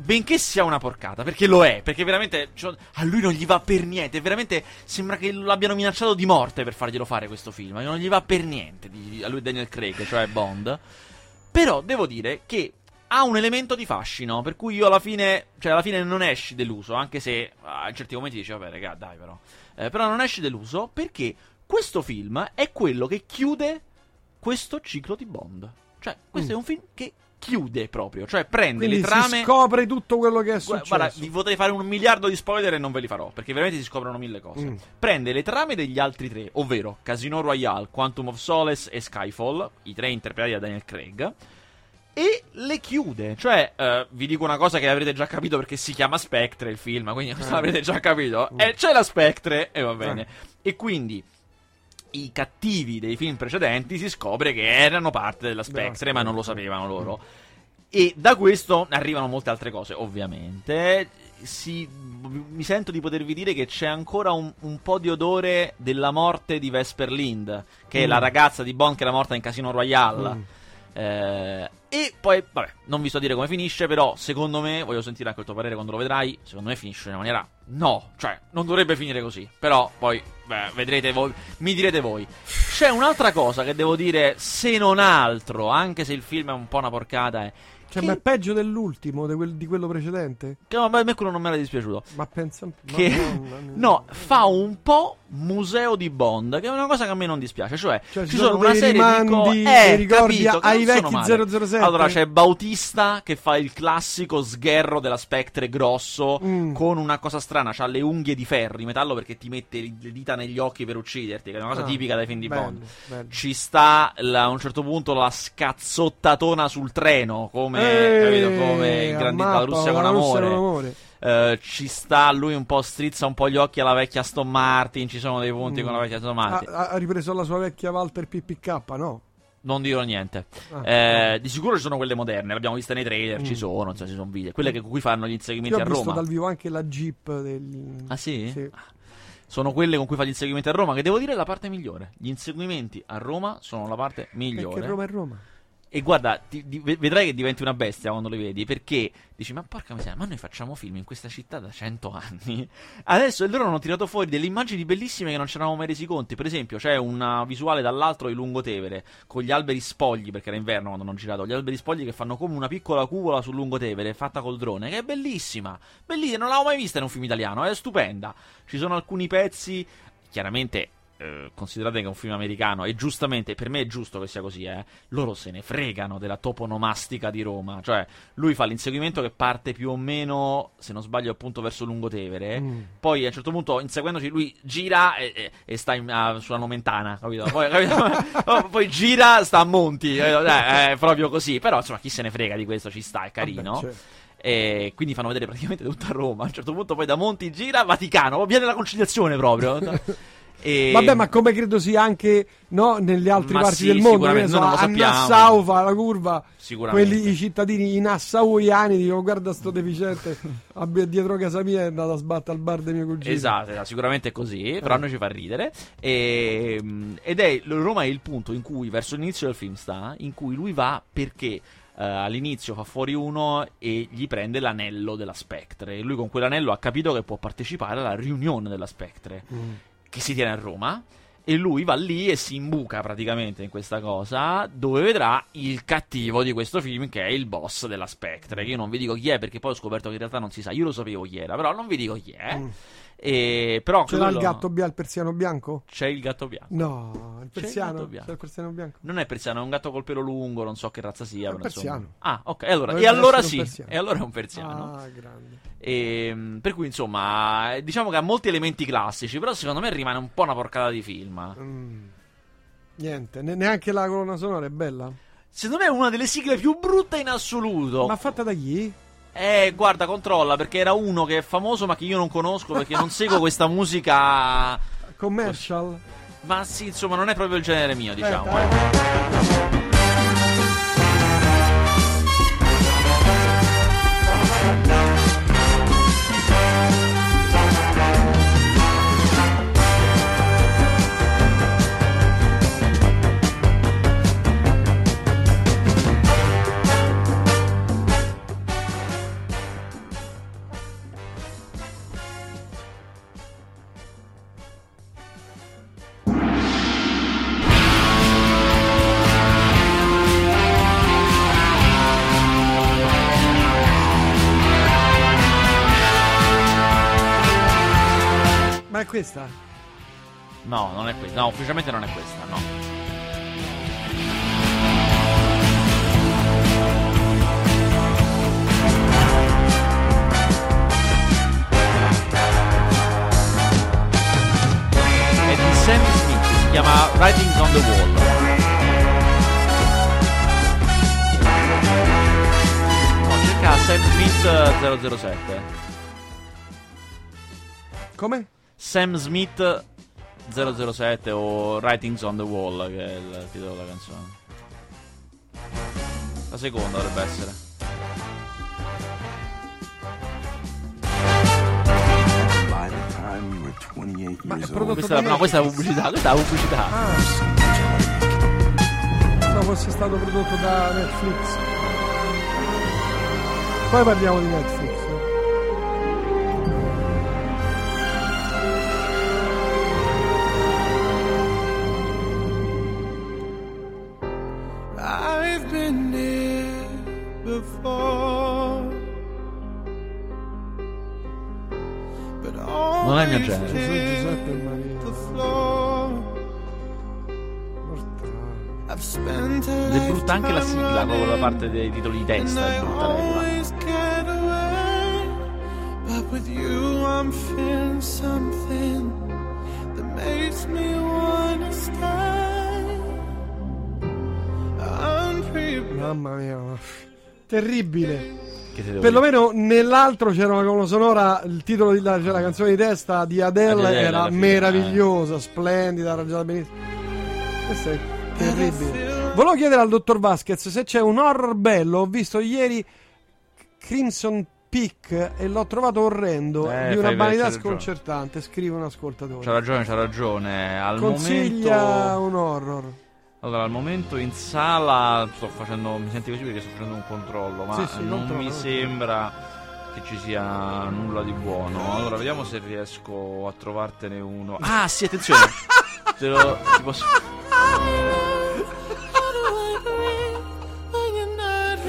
benché sia una porcata, perché lo è, perché veramente cioè, a lui non gli va per niente, veramente sembra che l'abbiano minacciato di morte per farglielo fare questo film, non gli va per niente di, a lui Daniel Craig, cioè Bond. Però devo dire che ha un elemento di fascino, per cui io alla fine, cioè alla fine non esci deluso, anche se ah, in certi momenti dici, vabbè, raga, dai però. Eh, però non esci deluso perché questo film è quello che chiude questo ciclo di Bond. Cioè, questo Mm. è un film che chiude proprio, cioè prende Quindi le trame si scopre tutto quello che è successo. Guarda, vi potrei fare un miliardo di spoiler e non ve li farò, perché veramente si scoprono mille cose. Mm. Prende le trame degli altri tre, ovvero Casino Royale, Quantum of Solace e Skyfall, i tre interpretati da Daniel Craig, e le chiude. Cioè, eh, vi dico una cosa che avrete già capito perché si chiama Spectre il film, quindi Ah. l'avrete già capito. Mm. E c'è la Spectre e va bene. E quindi i cattivi dei film precedenti si scopre che erano parte della Spectre, ma non lo sapevano loro. E da questo arrivano molte altre cose, ovviamente. Si- mi sento di potervi dire che c'è ancora un, un po' di odore della morte di Vesper Lind, che è Mm. la ragazza di Bond che era morta in Casino Royale. Mm. Eh, e poi, vabbè, non vi so dire come finisce, però secondo me, voglio sentire anche il tuo parere quando lo vedrai, secondo me finisce in una maniera... No, cioè, non dovrebbe finire così. Però poi, beh, vedrete voi, mi direte voi. C'è un'altra cosa che devo dire, se non altro, anche se il film è un po' una porcata, è... Cioè, che- ma è peggio dell'ultimo, di, quel- di quello precedente? che no, ma a me quello non mi era dispiaciuto. Ma pensa un po'. Che Madonna no, fa un po' museo di Bond, che è una cosa che a me non dispiace. Cioè, Cioè, ci sono una dei serie di rimandi, cose. dei Eh, ricordi capito, ai sono vecchi male. 007. Allora c'è Bautista che fa il classico sgherro della Spectre grosso Mm. con una cosa strana, ha le unghie di ferro, di metallo perché ti mette le dita negli occhi per ucciderti, che è una cosa Ah, tipica dei film di bello, Bond. bello. Ci sta la- a un certo punto la scazzottatona sul treno, come, Eh, capito, come in a Grandi- mappa, la Russia con la Russia amore. con amore. Eh, ci sta lui un po' strizza un po' gli occhi alla vecchia Aston Martin. Ci sono dei punti Mm. con la vecchia Aston Ha, Martin. ha ripreso la sua vecchia Walter PPK, no? Non dirò niente. Ah, Eh, di sicuro ci sono quelle moderne, l'abbiamo viste nei trailer. Ci Mm. sono, non so, ci sono video. Quelle che, con cui fanno gli inseguimenti ho a visto Roma. dal vivo anche la Jeep del... Ah, sì? Sì. Sono quelle con cui fa gli inseguimenti a Roma. Che devo dire è la parte migliore. Gli inseguimenti a Roma sono la parte migliore. Perché Roma è Roma. E guarda, ti- ve- vedrai che diventi una bestia quando li vedi, perché dici, ma porca miseria, ma noi facciamo film in questa città da cento anni. Adesso loro hanno tirato fuori delle immagini bellissime che non ci eravamo mai resi conti. Per esempio, c'è una visuale dall'altro di Lungotevere, con gli alberi spogli, perché era inverno quando hanno girato, gli alberi spogli che fanno come una piccola cupola sul Lungotevere, fatta col drone, che è bellissima. Bellissima, non l'avevo mai vista in un film italiano, è stupenda. Ci sono alcuni pezzi, chiaramente eh, considerate che è un film americano e giustamente per me è giusto che sia così eh, loro se ne fregano della toponomastica di Roma cioè lui fa l'inseguimento che parte più o meno se non sbaglio appunto verso Lungotevere Mm. poi a un certo punto inseguendoci lui gira e, e- e sta in- ah, sulla Nomentana capito? Poi, capito? poi gira sta a Monti capito? Eh, è proprio così però insomma chi se ne frega di questo ci sta è carino Vabbè, cioè, e quindi fanno vedere praticamente tutta Roma a un certo punto poi da Monti gira Vaticano viene la conciliazione proprio E- Vabbè, ma come credo sia anche no, nelle altre Ma parti sì, del mondo, so, lo a. Nassau fa la curva, quelli i cittadini i nassauiani dicono guarda sto deficiente, abbia dietro casa mia è andato a sbattere al bar dei miei cugini. Esatto, esatto, sicuramente è così, però a Eh. noi ci fa ridere. E, mm, ed è Roma è il punto in cui, verso l'inizio del film sta, in cui lui va perché eh, all'inizio fa fuori uno e gli prende l'anello della Spectre. E lui con quell'anello ha capito che può partecipare alla riunione della Spectre, Mm. Che si tiene a Roma. E lui va lì e si imbuca praticamente in questa cosa, dove vedrà il cattivo di questo film, che è il boss della Spectre. Che io non vi dico chi è, perché poi ho scoperto che in realtà non si sa. Io lo sapevo chi era, però non vi dico chi è. Mm. E, però Ce l'ha il gatto bianco, il persiano bianco? C'è il gatto bianco. No, il C'è il persiano. gatto bianco. C'è il persiano bianco. Non è persiano, è un gatto col pelo lungo, non so che razza sia. È un però insomma. persiano. Ah, ok. E allora, e allora sì. E allora è un persiano. Ah, grande. E, per cui, insomma, eh, diciamo che ha molti elementi classici, però secondo me rimane un po' una porcata di film. Mm. Niente, ne- neanche la colonna sonora è bella. Secondo me è una delle sigle più brutte in assoluto. Ma fatta da chi? Eh, guarda, controlla, perché era uno che è famoso ma che io non conosco perché non seguo questa musica. Commercial? Ma sì, insomma, non è proprio il genere mio, diciamo. Aspetta, eh. No, non è questa. No, ufficialmente non è questa, no. È di Sam Smith, si chiama Writings on the Wall. Cerca Sam Smith 007. Come? Sam Smith 007 o Writings on the Wall, che è il titolo della canzone. La seconda dovrebbe essere. By the time you were 28 Ma è years prodotto old, Questa, no, questa è la pubblicità, questa è la pubblicità. Ah, pensavo fosse stato prodotto da Netflix. Poi parliamo di Netflix. Non è il mio genere. Giuseppe Maria. Ed è brutta anche la sigla, proprio la parte dei titoli di and testa, I è brutta regola. always get away. But with you, I'm feeling something that makes me wanna stay. Mamma mia. Terribile. Perlomeno nell'altro c'era una colonna sonora, il titolo della cioè la canzone di testa di Adele, Adele, era fine, meravigliosa, splendida, arrangiata benissimo. Questo è terribile. Volevo chiedere al dottor Vasquez se c'è un horror bello. Ho visto ieri Crimson Peak e l'ho trovato orrendo. Eh, di una banalità sconcertante. Scrive un ascoltatore. C'ha ragione, c'ha ragione. Al Consiglia momento. un horror. Allora, al momento in sala sto facendo. Mi senti così perché sto facendo un controllo, ma Sì, sì, non controllo, mi sembra che ci sia nulla di buono. Allora, vediamo se riesco a trovartene uno. Ah, sì, attenzione! Te lo. Ti posso.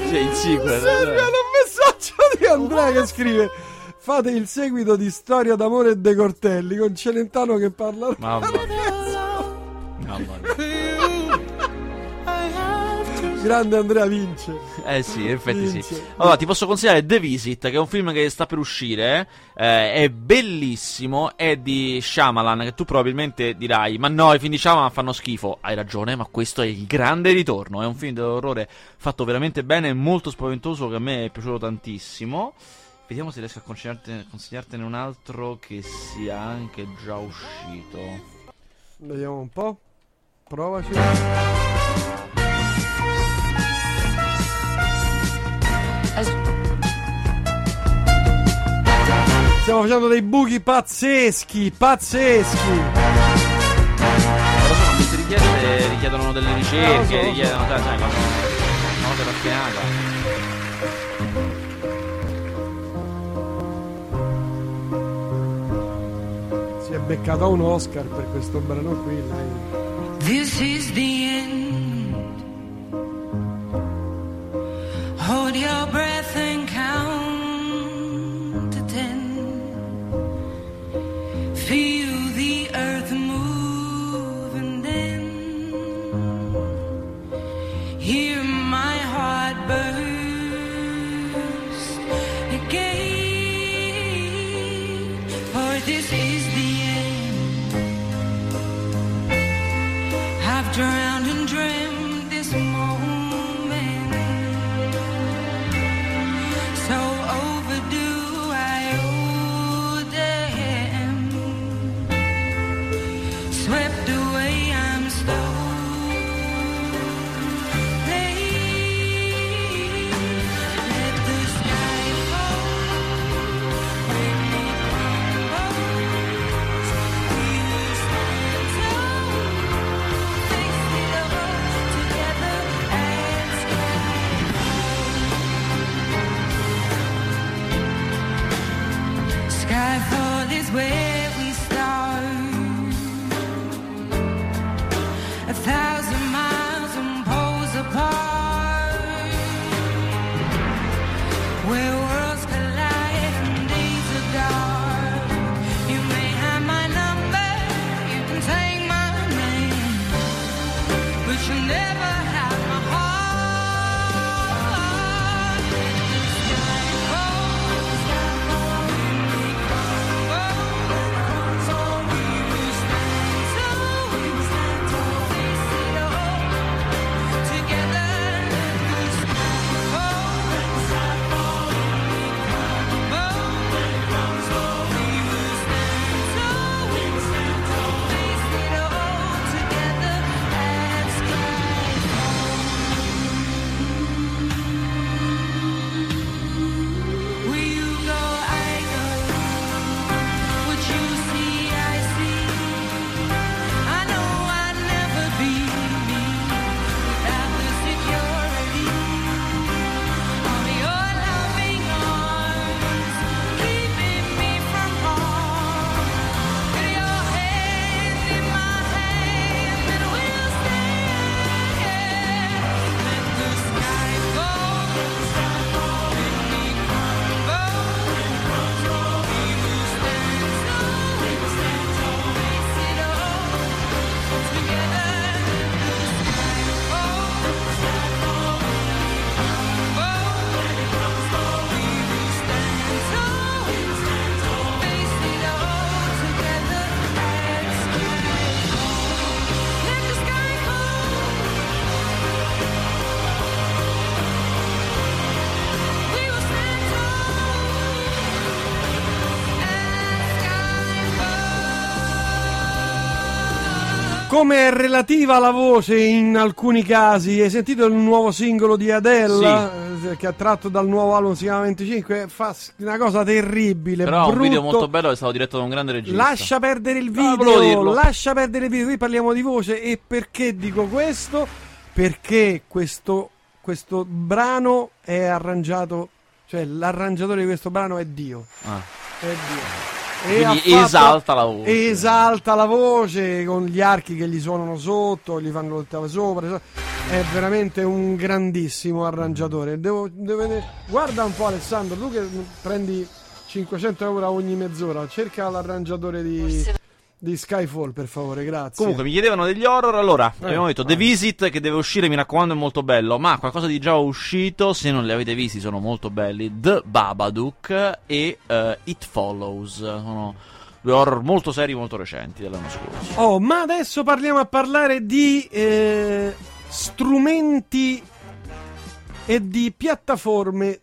Sì, il sequel. Serve eh. un messaggio di Andrea che scrive Fate il seguito di Storia d'amore e De Cortelli con Celentano che parla Mamma mia. Mamma mia. Grande Andrea vince Eh sì, in effetti sì. Vince. Allora, ti posso consigliare The Visit, che è un film che sta per uscire. eh, è bellissimo. È di Shyamalan, che tu probabilmente dirai: Ma no, i film di Shyamalan fanno schifo. Hai ragione, ma questo è il grande ritorno. È un film dell'orrore fatto veramente bene, molto spaventoso, che a me è piaciuto tantissimo. Vediamo se riesco a consigliartene, consigliartene un altro che sia anche già uscito. Vediamo un po' Provaci Stiamo facendo dei buchi pazzeschi Pazzeschi queste richieste richiedono delle ricerche, so. richiedono, sai, sai, quando una cosa raffinata. Si è beccato un Oscar per questo brano qui lei. This is the end. Hold your breath Come è relativa la voce in alcuni casi? Hai sentito il nuovo singolo di Adele eh, che ha tratto dal nuovo album si chiama 25? Fa una cosa terribile. Però è un brutto. video molto bello è stato diretto da un grande regista. Lascia perdere il video, dirlo. lascia perdere il video. Qui parliamo di voce e perché dico questo? Perché questo, questo brano è arrangiato, cioè l'arrangiatore di questo brano è Dio. Ah. È Dio. E Quindi esalta la voce. Esalta la voce con gli archi che gli suonano sotto, gli fanno l'ottava sopra. È veramente un grandissimo arrangiatore. Devo, devo vedere- Guarda un po' Alessandro, tu che prendi 500 euro ogni mezz'ora, cerca l'arrangiatore di, di Skyfall per favore, grazie. Comunque, mi chiedevano degli horror. Allora, Eh, abbiamo detto vai. The Visit che deve uscire, mi raccomando, è molto bello. Ma qualcosa di già uscito, se non li avete visti, sono molto belli. The Babadook e eh, It Follows. Sono due horror molto seri, molto recenti dell'anno scorso. Oh, ma adesso parliamo a parlare di eh, strumenti e di piattaforme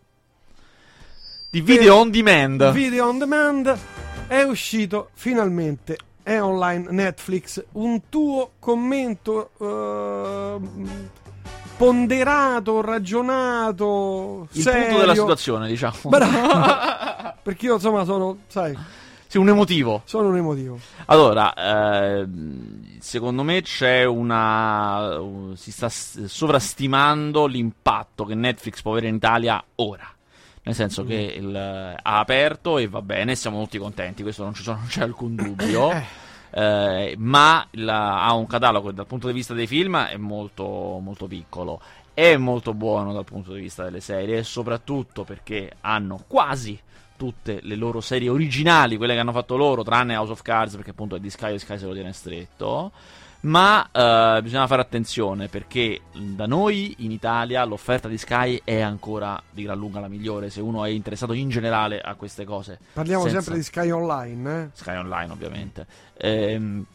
Di video on demand. Video on demand è uscito finalmente. È online Netflix. Un tuo commento ehm, ponderato, ragionato, Il serio. punto della situazione, diciamo. Bravo. Perché io insomma sono, sai, sì, un emotivo. sono un emotivo. Allora, ehm, secondo me c'è una. un- si sta sovrastimando l'impatto che Netflix può avere in Italia ora. Nel senso che il- ha aperto e va bene, siamo tutti contenti, questo non, ci sono- non c'è alcun dubbio. Eh, ma la- ha un catalogo dal punto di vista dei film è molto, molto piccolo. È molto buono dal punto di vista delle serie, soprattutto perché hanno quasi tutte le loro serie originali, quelle che hanno fatto loro, tranne House of Cards, perché appunto è di Sky e Sky se lo tiene stretto. Ma eh, bisogna fare attenzione perché da noi in Italia l'offerta di Sky è ancora di gran lunga la migliore. Se uno è interessato in generale a queste cose, Parliamo Senza- sempre di Sky Online, eh? Sky Online ovviamente. Ehm,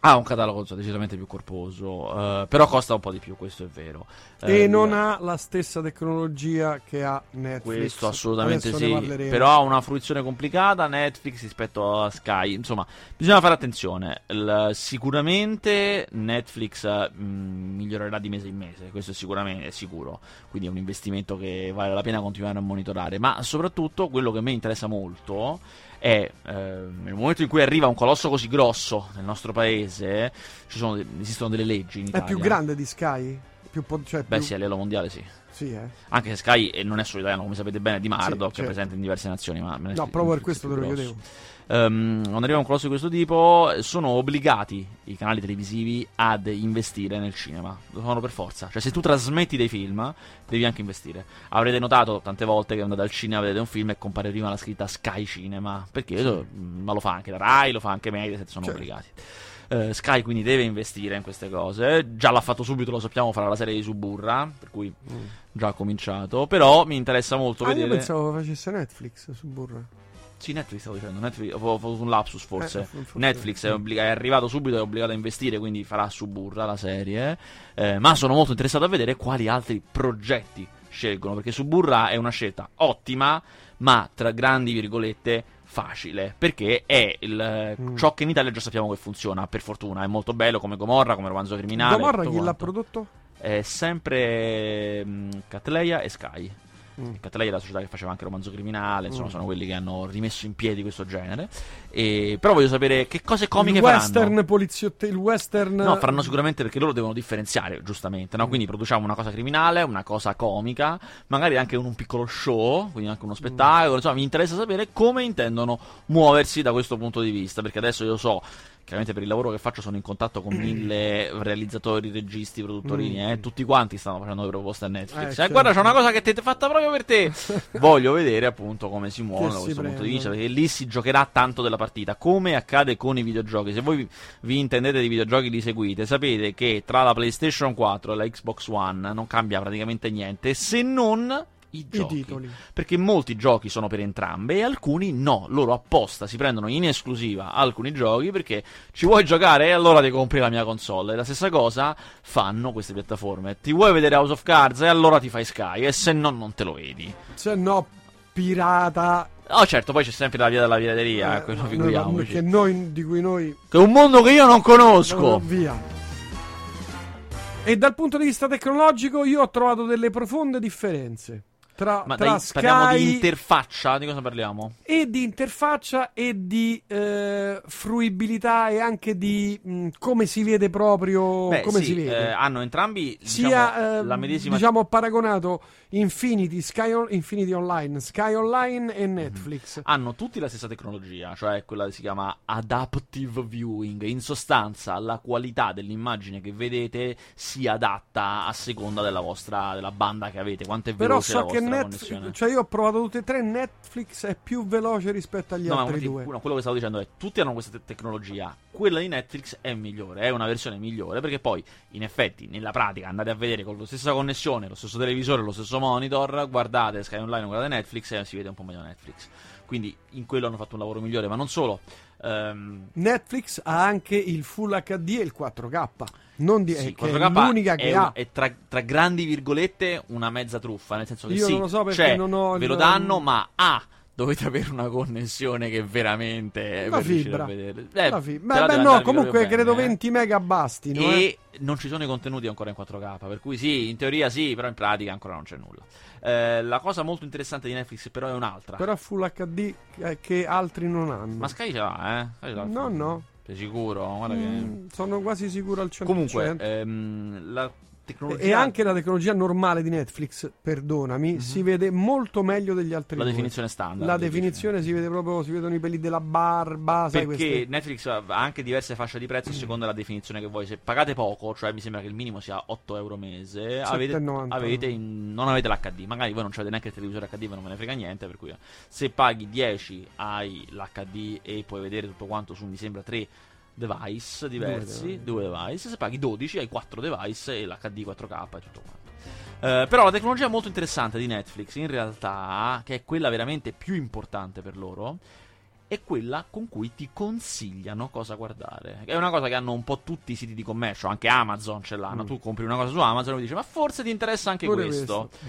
ha un catalogo decisamente più corposo, eh, però costa un po' di più, questo è vero. E Eh, non ha la stessa tecnologia che ha Netflix. questo assolutamente Adesso sì, però ha una fruizione complicata Netflix rispetto a Sky, insomma, bisogna fare attenzione. Il- sicuramente Netflix mh, migliorerà di mese in mese, questo è sicuramente è sicuro, quindi è un investimento che vale la pena continuare a monitorare, ma soprattutto quello che a me interessa molto è eh, nel momento in cui arriva un colosso così grosso nel nostro paese, ci sono esistono delle leggi in È Italia. più grande di Sky? Più cioè Beh più- sì, a livello mondiale sì. Sì, eh. Anche se Sky eh, non è solo italiano, come sapete bene, è di Mardo, Sì, che certo. è presente in diverse nazioni. Ma No, proprio per questo te lo chiedevo. Ehm, quando arriva un colosso di questo tipo, sono obbligati i canali televisivi ad investire nel cinema. Lo sono per forza. Cioè, se tu trasmetti dei film, devi anche investire. Avrete notato tante volte che andate al cinema, vedete un film e compare prima la scritta Sky Cinema. Perché? mm, Ma lo fa anche la Rai, lo fa anche Mediaset, sono Certo. obbligati. Eh, Sky quindi deve investire in queste cose. Già l'ha fatto subito, lo sappiamo, farà la serie di Suburra. Per cui già ha cominciato. Però mi interessa molto Mm. Ah, io vedere. pensavo facesse Netflix su Burra. Sì, Netflix stavo dicendo. Netflix, ho avuto un lapsus forse. Eh, forse- Netflix è, obbliga- è arrivato subito e è obbligato a investire, quindi farà Suburra la serie. Eh, ma sono molto interessato a vedere quali altri progetti scelgono. Perché Suburra è una scelta ottima, ma tra grandi virgolette facile. Perché è il, Mm. ciò che in Italia già sappiamo che funziona. Per fortuna è molto bello come Gomorra, come romanzo criminale. Gomorra chi l'ha prodotto? È sempre mm, Catleya e Sky. Mm. Catleya è la società che faceva anche romanzo criminale, insomma, Mm. sono quelli che hanno rimesso in piedi questo genere. E, però voglio sapere che cose comiche il western poliziotte, il western No, faranno sicuramente perché loro devono differenziare, giustamente, no? Quindi produciamo una cosa criminale, una cosa comica, magari anche un, un piccolo show, quindi anche uno spettacolo, insomma, mi interessa sapere come intendono muoversi da questo punto di vista, perché adesso io so chiaramente per il lavoro che faccio sono in contatto con mille realizzatori, registi, produttorini, Mm. eh, tutti quanti stanno facendo le proposte a Netflix. Eh, Eh, certo. Guarda, c'è una cosa che ti è fatta proprio per te. Voglio vedere appunto come si muovono da questo punto di vista, perché lì si giocherà tanto della partita, come accade con i videogiochi. Se voi vi, vi intendete di videogiochi li seguite, sapete che tra la PlayStation 4 e la Xbox One non cambia praticamente niente, se non i i giochi titoli. perché molti giochi sono per entrambe e alcuni no. Loro apposta si prendono in esclusiva alcuni giochi perché ci vuoi giocare e allora ti compri la mia console. E la stessa cosa fanno queste piattaforme. Ti vuoi vedere House of Cards e allora ti fai Sky e se no non te lo vedi. Se no pirata Oh, certo, poi c'è sempre la via della pirateria, Eh, quello noi- figuriamoci. che noi, di cui noi Che è un mondo che io non No, conosco. via. E dal punto di vista tecnologico io ho trovato delle profonde differenze tra, Ma tra dai, parliamo di Sky interfaccia, di cosa parliamo? e di interfaccia e di eh, fruibilità e anche di mh, come si vede proprio Beh, come sì, si vede. eh, hanno entrambi diciamo, sia eh, la medesima diciamo paragonato Infinity, Sky On- Infinity Online, Sky Online Mhm. e Netflix. hanno tutti la stessa tecnologia, cioè quella che si chiama adaptive viewing. In sostanza, la qualità dell'immagine che vedete si adatta a seconda della vostra della banda che avete, quanto è Però veloce la so che vostra Netflix, cioè io ho provato tutte e tre, Netflix è più veloce rispetto agli No, altri due. no, quello che stavo dicendo è tutti hanno questa te- tecnologia. Quella di Netflix è migliore, è una versione migliore perché poi in effetti nella pratica andate a vedere con la stessa connessione, lo stesso televisore, lo stesso monitor, guardate Sky Online, guardate Netflix e si vede un po' meglio Netflix. Quindi in quello hanno fatto un lavoro migliore, ma non solo. Ehm, Netflix ha anche il Full HD e il 4K. Non di, sì, eh, che 4K è l'unica che è, ha. è tra, tra grandi virgolette una mezza truffa, nel senso che Io sì, non lo so perché c'è, non ho ve lo danno, ma A dovete avere una connessione che veramente per riuscire fibra. a vedere. Eh, fi- Beh, beh, no, comunque credo bene, eh. 20 mega bastino. eh. E non ci sono i contenuti ancora in 4K, per cui sì, in teoria sì, però in pratica ancora non c'è nulla. Eh, la cosa molto interessante di Netflix però è un'altra. Però Full HD eh, che altri non hanno. Ma Sky ce l'ha, eh? Sky ce l'ha No, no. Sei sicuro? Guarda che... Mm, sono quasi sicuro al 100%. Comunque, ehm, la tecnologia... E anche la tecnologia normale di Netflix, perdonami, si vede molto meglio degli altri. La due. definizione standard. La definizione si vede proprio, si vedono i peli della barba, sai Perché queste... Netflix ha anche diverse fasce di prezzo a seconda della definizione che vuoi. Se pagate poco, cioè mi sembra che il minimo sia 8 euro mese, avete, 7,90. avete in- non avete l'HD. Magari voi non avete neanche il televisore HD, ma non me ne frega niente. Per cui se paghi 10 hai l'HD e puoi vedere tutto quanto su, mi sembra, 3 device diversi, due device. Se paghi 12 hai 4 device e l'HD 4K e tutto quanto. Eh, però la tecnologia molto interessante di Netflix, in realtà, che è quella veramente più importante per loro, è quella con cui ti consigliano cosa guardare. È una cosa che hanno un po' tutti i siti di commercio, anche Amazon ce l'hanno. Mm. Tu compri una cosa su Amazon e mi dici, ma forse ti interessa anche Pure questo. questo.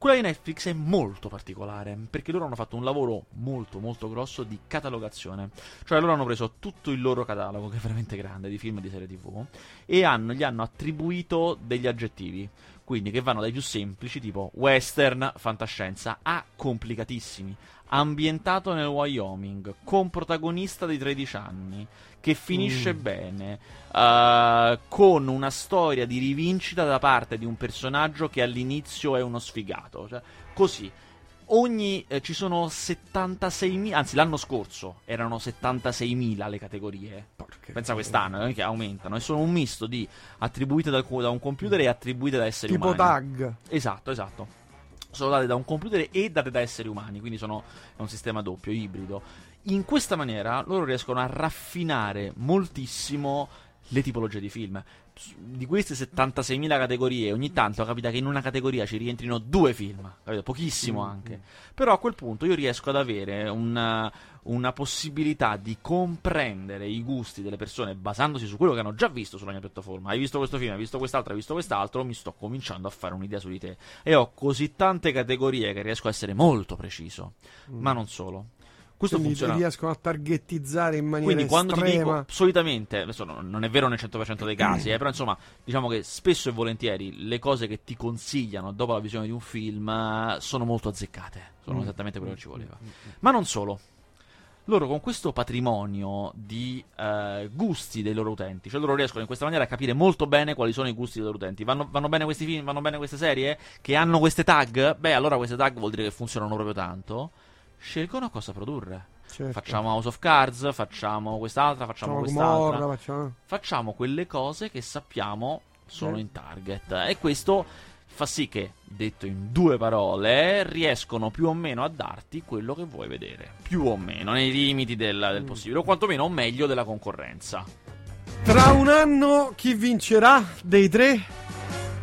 Quella di Netflix è molto particolare perché loro hanno fatto un lavoro molto molto grosso di catalogazione. Cioè loro hanno preso tutto il loro catalogo, che è veramente grande, di film e di serie tv, e hanno- gli hanno attribuito degli aggettivi. Quindi che vanno dai più semplici, tipo western, fantascienza, a complicatissimi. Ambientato nel Wyoming, con protagonista di 13 anni, che finisce Mm. bene, eh, con una storia di rivincita da parte di un personaggio che all'inizio è uno sfigato. Cioè, così. Ogni, eh, ci sono 76.000, anzi l'anno scorso erano 76.000 le categorie. Porca Pensa quest'anno, è che aumentano. E sono un misto di attribuite dal- da un computer e attribuite da esseri Tipo umani. tag. Esatto, esatto. Sono date da un computer e date da esseri umani, quindi sono è un sistema doppio, ibrido. In questa maniera loro riescono a raffinare moltissimo le tipologie di film. Di queste 76.000 categorie, ogni tanto capita che in una categoria ci rientrino due film, capito? pochissimo anche. Però a quel punto io riesco ad avere una, una possibilità di comprendere i gusti delle persone basandosi su quello che hanno già visto sulla mia piattaforma. Hai visto questo film, hai visto quest'altro, hai visto quest'altro, mi sto cominciando a fare un'idea su di te. E ho così tante categorie che riesco a essere molto preciso. Ma non solo. Questo Quindi funziona. riescono a targettizzare in maniera Quindi quando ti estrema. dico solitamente, adesso non è vero nel 100% dei casi, eh, però insomma, diciamo che spesso e volentieri le cose che ti consigliano dopo la visione di un film eh, sono molto azzeccate, sono Mm. esattamente quello che ci voleva. Ma non solo. Loro con questo patrimonio di eh, gusti dei loro utenti, cioè loro riescono in questa maniera a capire molto bene quali sono i gusti dei loro utenti. Vanno, vanno bene questi film, vanno bene queste serie? Che hanno queste tag? Beh, allora queste tag vuol dire che funzionano proprio tanto. Scelgono cosa produrre. Certo. Facciamo House of Cards, facciamo quest'altra, facciamo Facciamo quest'altra. Gomorra, facciamo... Facciamo quelle cose che sappiamo sono Eh. in target. E questo fa sì che, detto in due parole, riescono più o meno a darti quello che vuoi vedere. Più o meno, nei limiti del, Mm. del possibile, o quantomeno meglio della concorrenza. Tra un anno chi vincerà dei tre?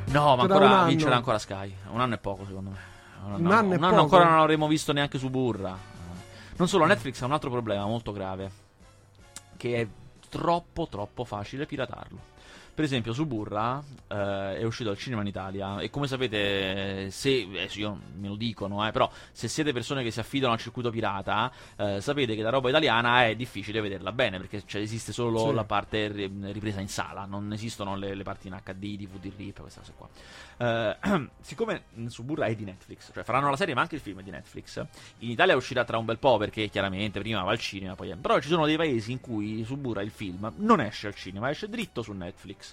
No, ma ancora vincerà ancora Sky. Un anno è poco, secondo me. Un anno, Un anno un ancora non l'avremo visto neanche su Burra. Non solo, Netflix ha un altro problema molto grave. Che è troppo, troppo facile piratarlo. Per esempio, Suburra eh, è uscito al cinema in Italia e come sapete, se adesso io me lo dicono, eh, però se siete persone che si affidano al circuito pirata, eh, sapete che la roba italiana è difficile vederla bene perché cioè, esiste solo Sì. la parte ri- ripresa in sala, non esistono le, le parti in HD, DVD, RIP, queste cose qua. Eh, siccome Suburra è di Netflix, cioè faranno la serie ma anche il film è di Netflix, in Italia uscirà tra un bel po' perché chiaramente prima va al cinema, poi però ci sono dei paesi in cui Suburra il film non esce al cinema, esce dritto su Netflix.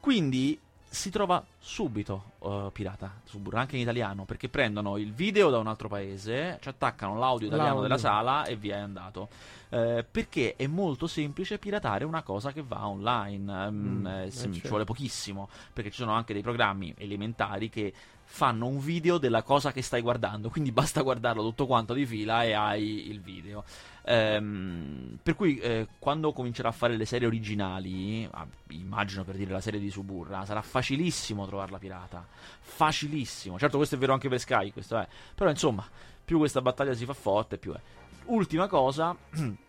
Quindi si trova subito eh, pirata Suburra anche in italiano perché prendono il video da un altro paese, ci attaccano l'audio italiano L'audio. della sala e via è andato. Eh, perché è molto semplice piratare una cosa che va online. mm, Mm, eh, eh, Ci certo. vuole pochissimo perché ci sono anche dei programmi elementari che fanno un video della cosa che stai guardando, quindi basta guardarlo tutto quanto di fila e hai il video. Ehm, per cui eh, quando comincerà a fare le serie originali, ah, immagino per dire la serie di Suburra, sarà facilissimo trovarla pirata. Facilissimo. Certo questo è vero anche per Sky, questo è. Però insomma, più questa battaglia si fa forte, più è. Ultima cosa,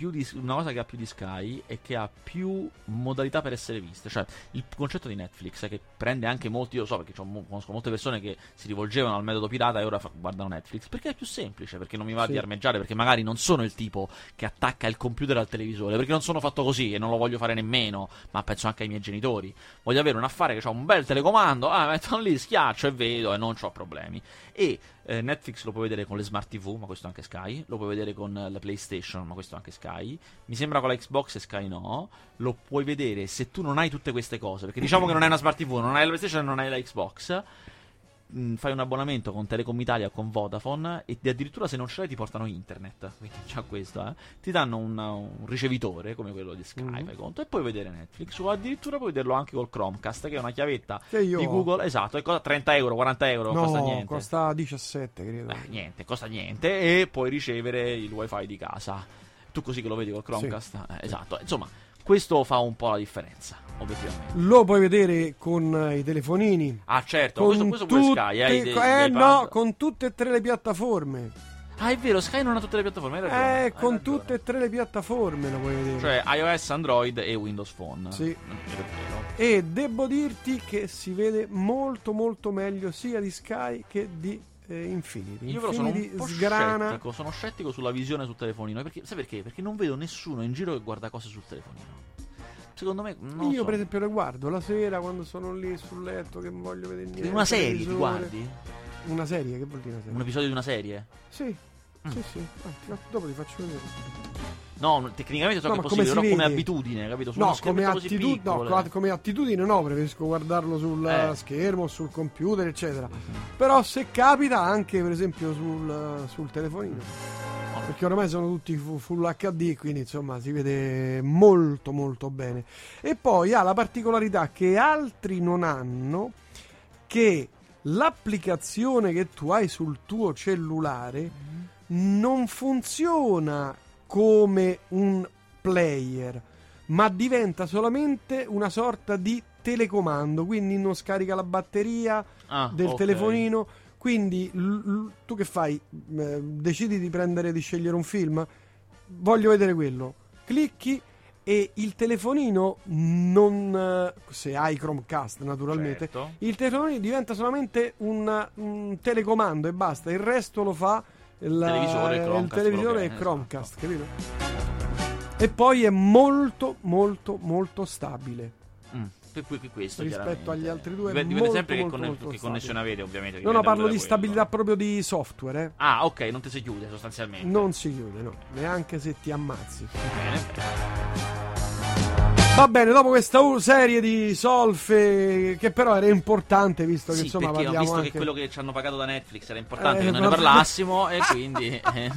più di- una cosa che ha più di Sky è che ha più modalità per essere viste. Cioè, il concetto di Netflix è che prende anche molti. Io lo so perché conosco molte persone che si rivolgevano al metodo pirata e ora fa- guardano Netflix. Perché è più semplice, perché non mi va Sì. di armeggiare, perché magari non sono il tipo che attacca il computer al televisore. Perché non sono fatto così e non lo voglio fare nemmeno. Ma penso anche ai miei genitori. Voglio avere un affare che ha un bel telecomando. Ah, metto lì, schiaccio e vedo e non ho problemi. E eh, Netflix lo puoi vedere con le smart TV, ma questo anche Sky. Lo puoi vedere con eh, la PlayStation, ma questo anche Sky. Mi sembra con la Xbox e Sky no. Lo puoi vedere se tu non hai tutte queste cose. Perché diciamo che non hai una smart TV, non hai la PlayStation e non hai la Xbox. Mm, Fai un abbonamento con Telecom Italia o con Vodafone e addirittura se non ce l'hai ti portano internet. Quindi già questo, eh. Ti danno un, un ricevitore come quello di Sky, Mhm. fai conto, e puoi vedere Netflix. O addirittura puoi vederlo anche col Chromecast, che è una chiavetta di. Google. Esatto, e costa 30 euro, 40 euro, no, costa niente. costa 17, credo. Eh, niente, costa niente e puoi ricevere il wifi di casa. Tu così che lo vedi col Chromecast. Eh, esatto, insomma, questo fa un po' la differenza, obiettivamente. Lo puoi vedere con eh, i telefonini. Ah, certo, Con questo, questo tutte, Sky, eh, i- gli eh, no, con tutte e tre le piattaforme. Ah, è vero, Sky non ha tutte le piattaforme, ragione. Eh, con ragione. tutte e tre le piattaforme lo puoi vedere. Cioè, iOS, Android e Windows Phone. Sì. E devo dirti che si vede molto molto meglio sia di Sky che di eh, Infinity. Io però sono Infinity un po' sgrana. scettico, sono scettico sulla visione sul telefonino. Perché, sai perché? Perché non vedo nessuno in giro che guarda cose sul telefonino. Secondo me, Io so. per esempio le guardo la sera quando sono lì sul letto che non voglio vedere niente. una serie ti guardi? Una serie, che vuol dire una serie? Un episodio di una serie? Sì. Mm. Sì, sì. Ah, dopo ti faccio vedere. No, tecnicamente so No, che è possibile, come però si come vede? abitudine, capito? Su No come, attitu- no, piccolo, eh. come attitudine no, preferisco guardarlo sul Eh. schermo, sul computer, eccetera. Però se capita anche per esempio sul, sul telefonino. Perché ormai sono tutti fu- full HD, quindi insomma si vede molto molto bene. E poi ha la particolarità che altri non hanno, che l'applicazione che tu hai sul tuo cellulare non funziona come un player, ma diventa solamente una sorta di telecomando, quindi non scarica la batteria Ah, del ok. telefonino. Quindi l- l- tu che fai? Eh, decidi di prendere di scegliere un film? Voglio vedere quello. Clicchi e il telefonino non se hai Chromecast naturalmente Certo. il telefonino diventa solamente un, un telecomando e basta, il resto lo fa il Televisore il Chromecast, televisore quello e che è, Chromecast, esatto. capito? E poi è molto molto molto stabile. Mm, per cui questo Rispetto agli altri due Dipende molto, sempre che, molto, conne- molto che connessione avete, ovviamente. No, no, parlo di quello. stabilità proprio di software, eh. Ah, ok, non ti si chiude sostanzialmente. Non si chiude, no, neanche se ti ammazzi. Bene, bene. Va bene, dopo questa serie di solfe, che però era importante, visto che Sì, insomma perché ho visto anche... che quello che ci hanno pagato da Netflix era importante Eh, che noi ne vabbè. parlassimo e quindi eh,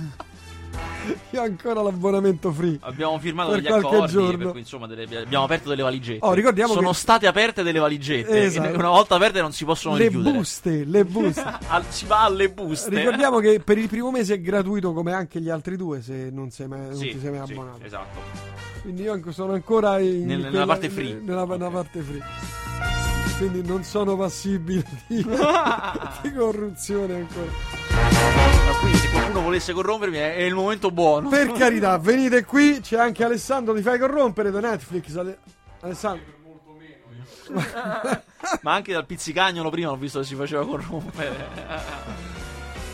Io ancora l'abbonamento free. abbiamo firmato Per degli accordi giorno. per cui insomma delle- abbiamo aperto delle valigette. Oh, ricordiamo Sono che- state aperte delle valigette Esatto. una volta aperte non si possono Le richiudere. buste, le buste. Al- si va alle buste. Ricordiamo che per il primo mese è gratuito come anche gli altri due se non, sei mai, non Sì, ti sei mai sì, abbonato. esatto. Quindi io anche- sono ancora in Nel- nella quella- parte free. Nella, nella Ok. parte free. Quindi non sono passibile di, di corruzione ancora. Ma quindi se qualcuno volesse corrompermi è, è il momento buono. Per carità, venite qui, c'è anche Alessandro, ti fai corrompere da Netflix. Ale- Alessandro. Ma anche dal pizzicagnolo prima ho visto che si faceva corrompere.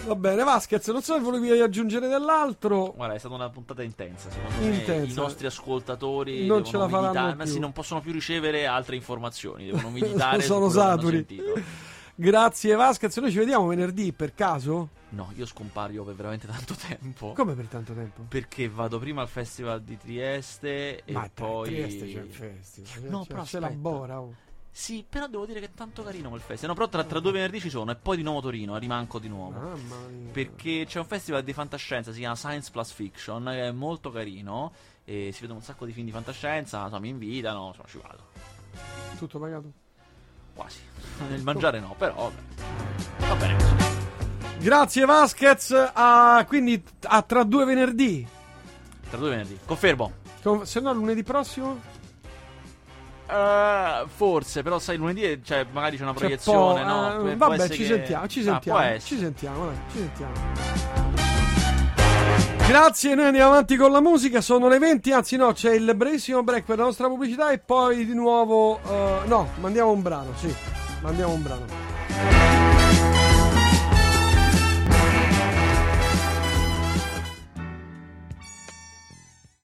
Va bene, Vasquez, non so se volevi aggiungere dell'altro. Guarda, è stata una puntata intensa. Secondo me Intensa. i nostri ascoltatori Non ce la faranno ma più. sì, non possono più ricevere altre informazioni. Devono meditare. Sono saturi. Grazie Vasquez, noi ci vediamo venerdì per caso? No, io scompario per veramente tanto tempo. Come per tanto tempo? Perché vado prima al festival di Trieste e Ma poi. Trieste c'è il festival. No, c'è, però c'è la aspetta. Bora. oh. Sì, però devo dire che è tanto carino quel festival. No, però tra, tra due venerdì ci sono e poi di nuovo Torino, e rimanco di nuovo. Perché c'è un festival di fantascienza, si chiama Science Plus Fiction, che è molto carino. E si vedono un sacco di film di fantascienza. Insomma, mi invitano, insomma, ci vado. Tutto pagato? Quasi. Nel mangiare no, però vabbè. Va bene così. Grazie Vasquez, a, quindi a tra due venerdì. Tra due venerdì. Confermo. Com- Se no lunedì prossimo? Eh, forse, però sai, lunedì cioè, magari c'è una C'è proiezione, no? può vabbè, ci che- sentiamo, ci Ah, sentiamo, può ci sentiamo, dai, ci sentiamo. Grazie, noi andiamo avanti con la musica, sono le 20, anzi no, c'è il brevissimo break per la nostra pubblicità e poi di nuovo... eh, no, mandiamo un brano, sì, mandiamo un brano.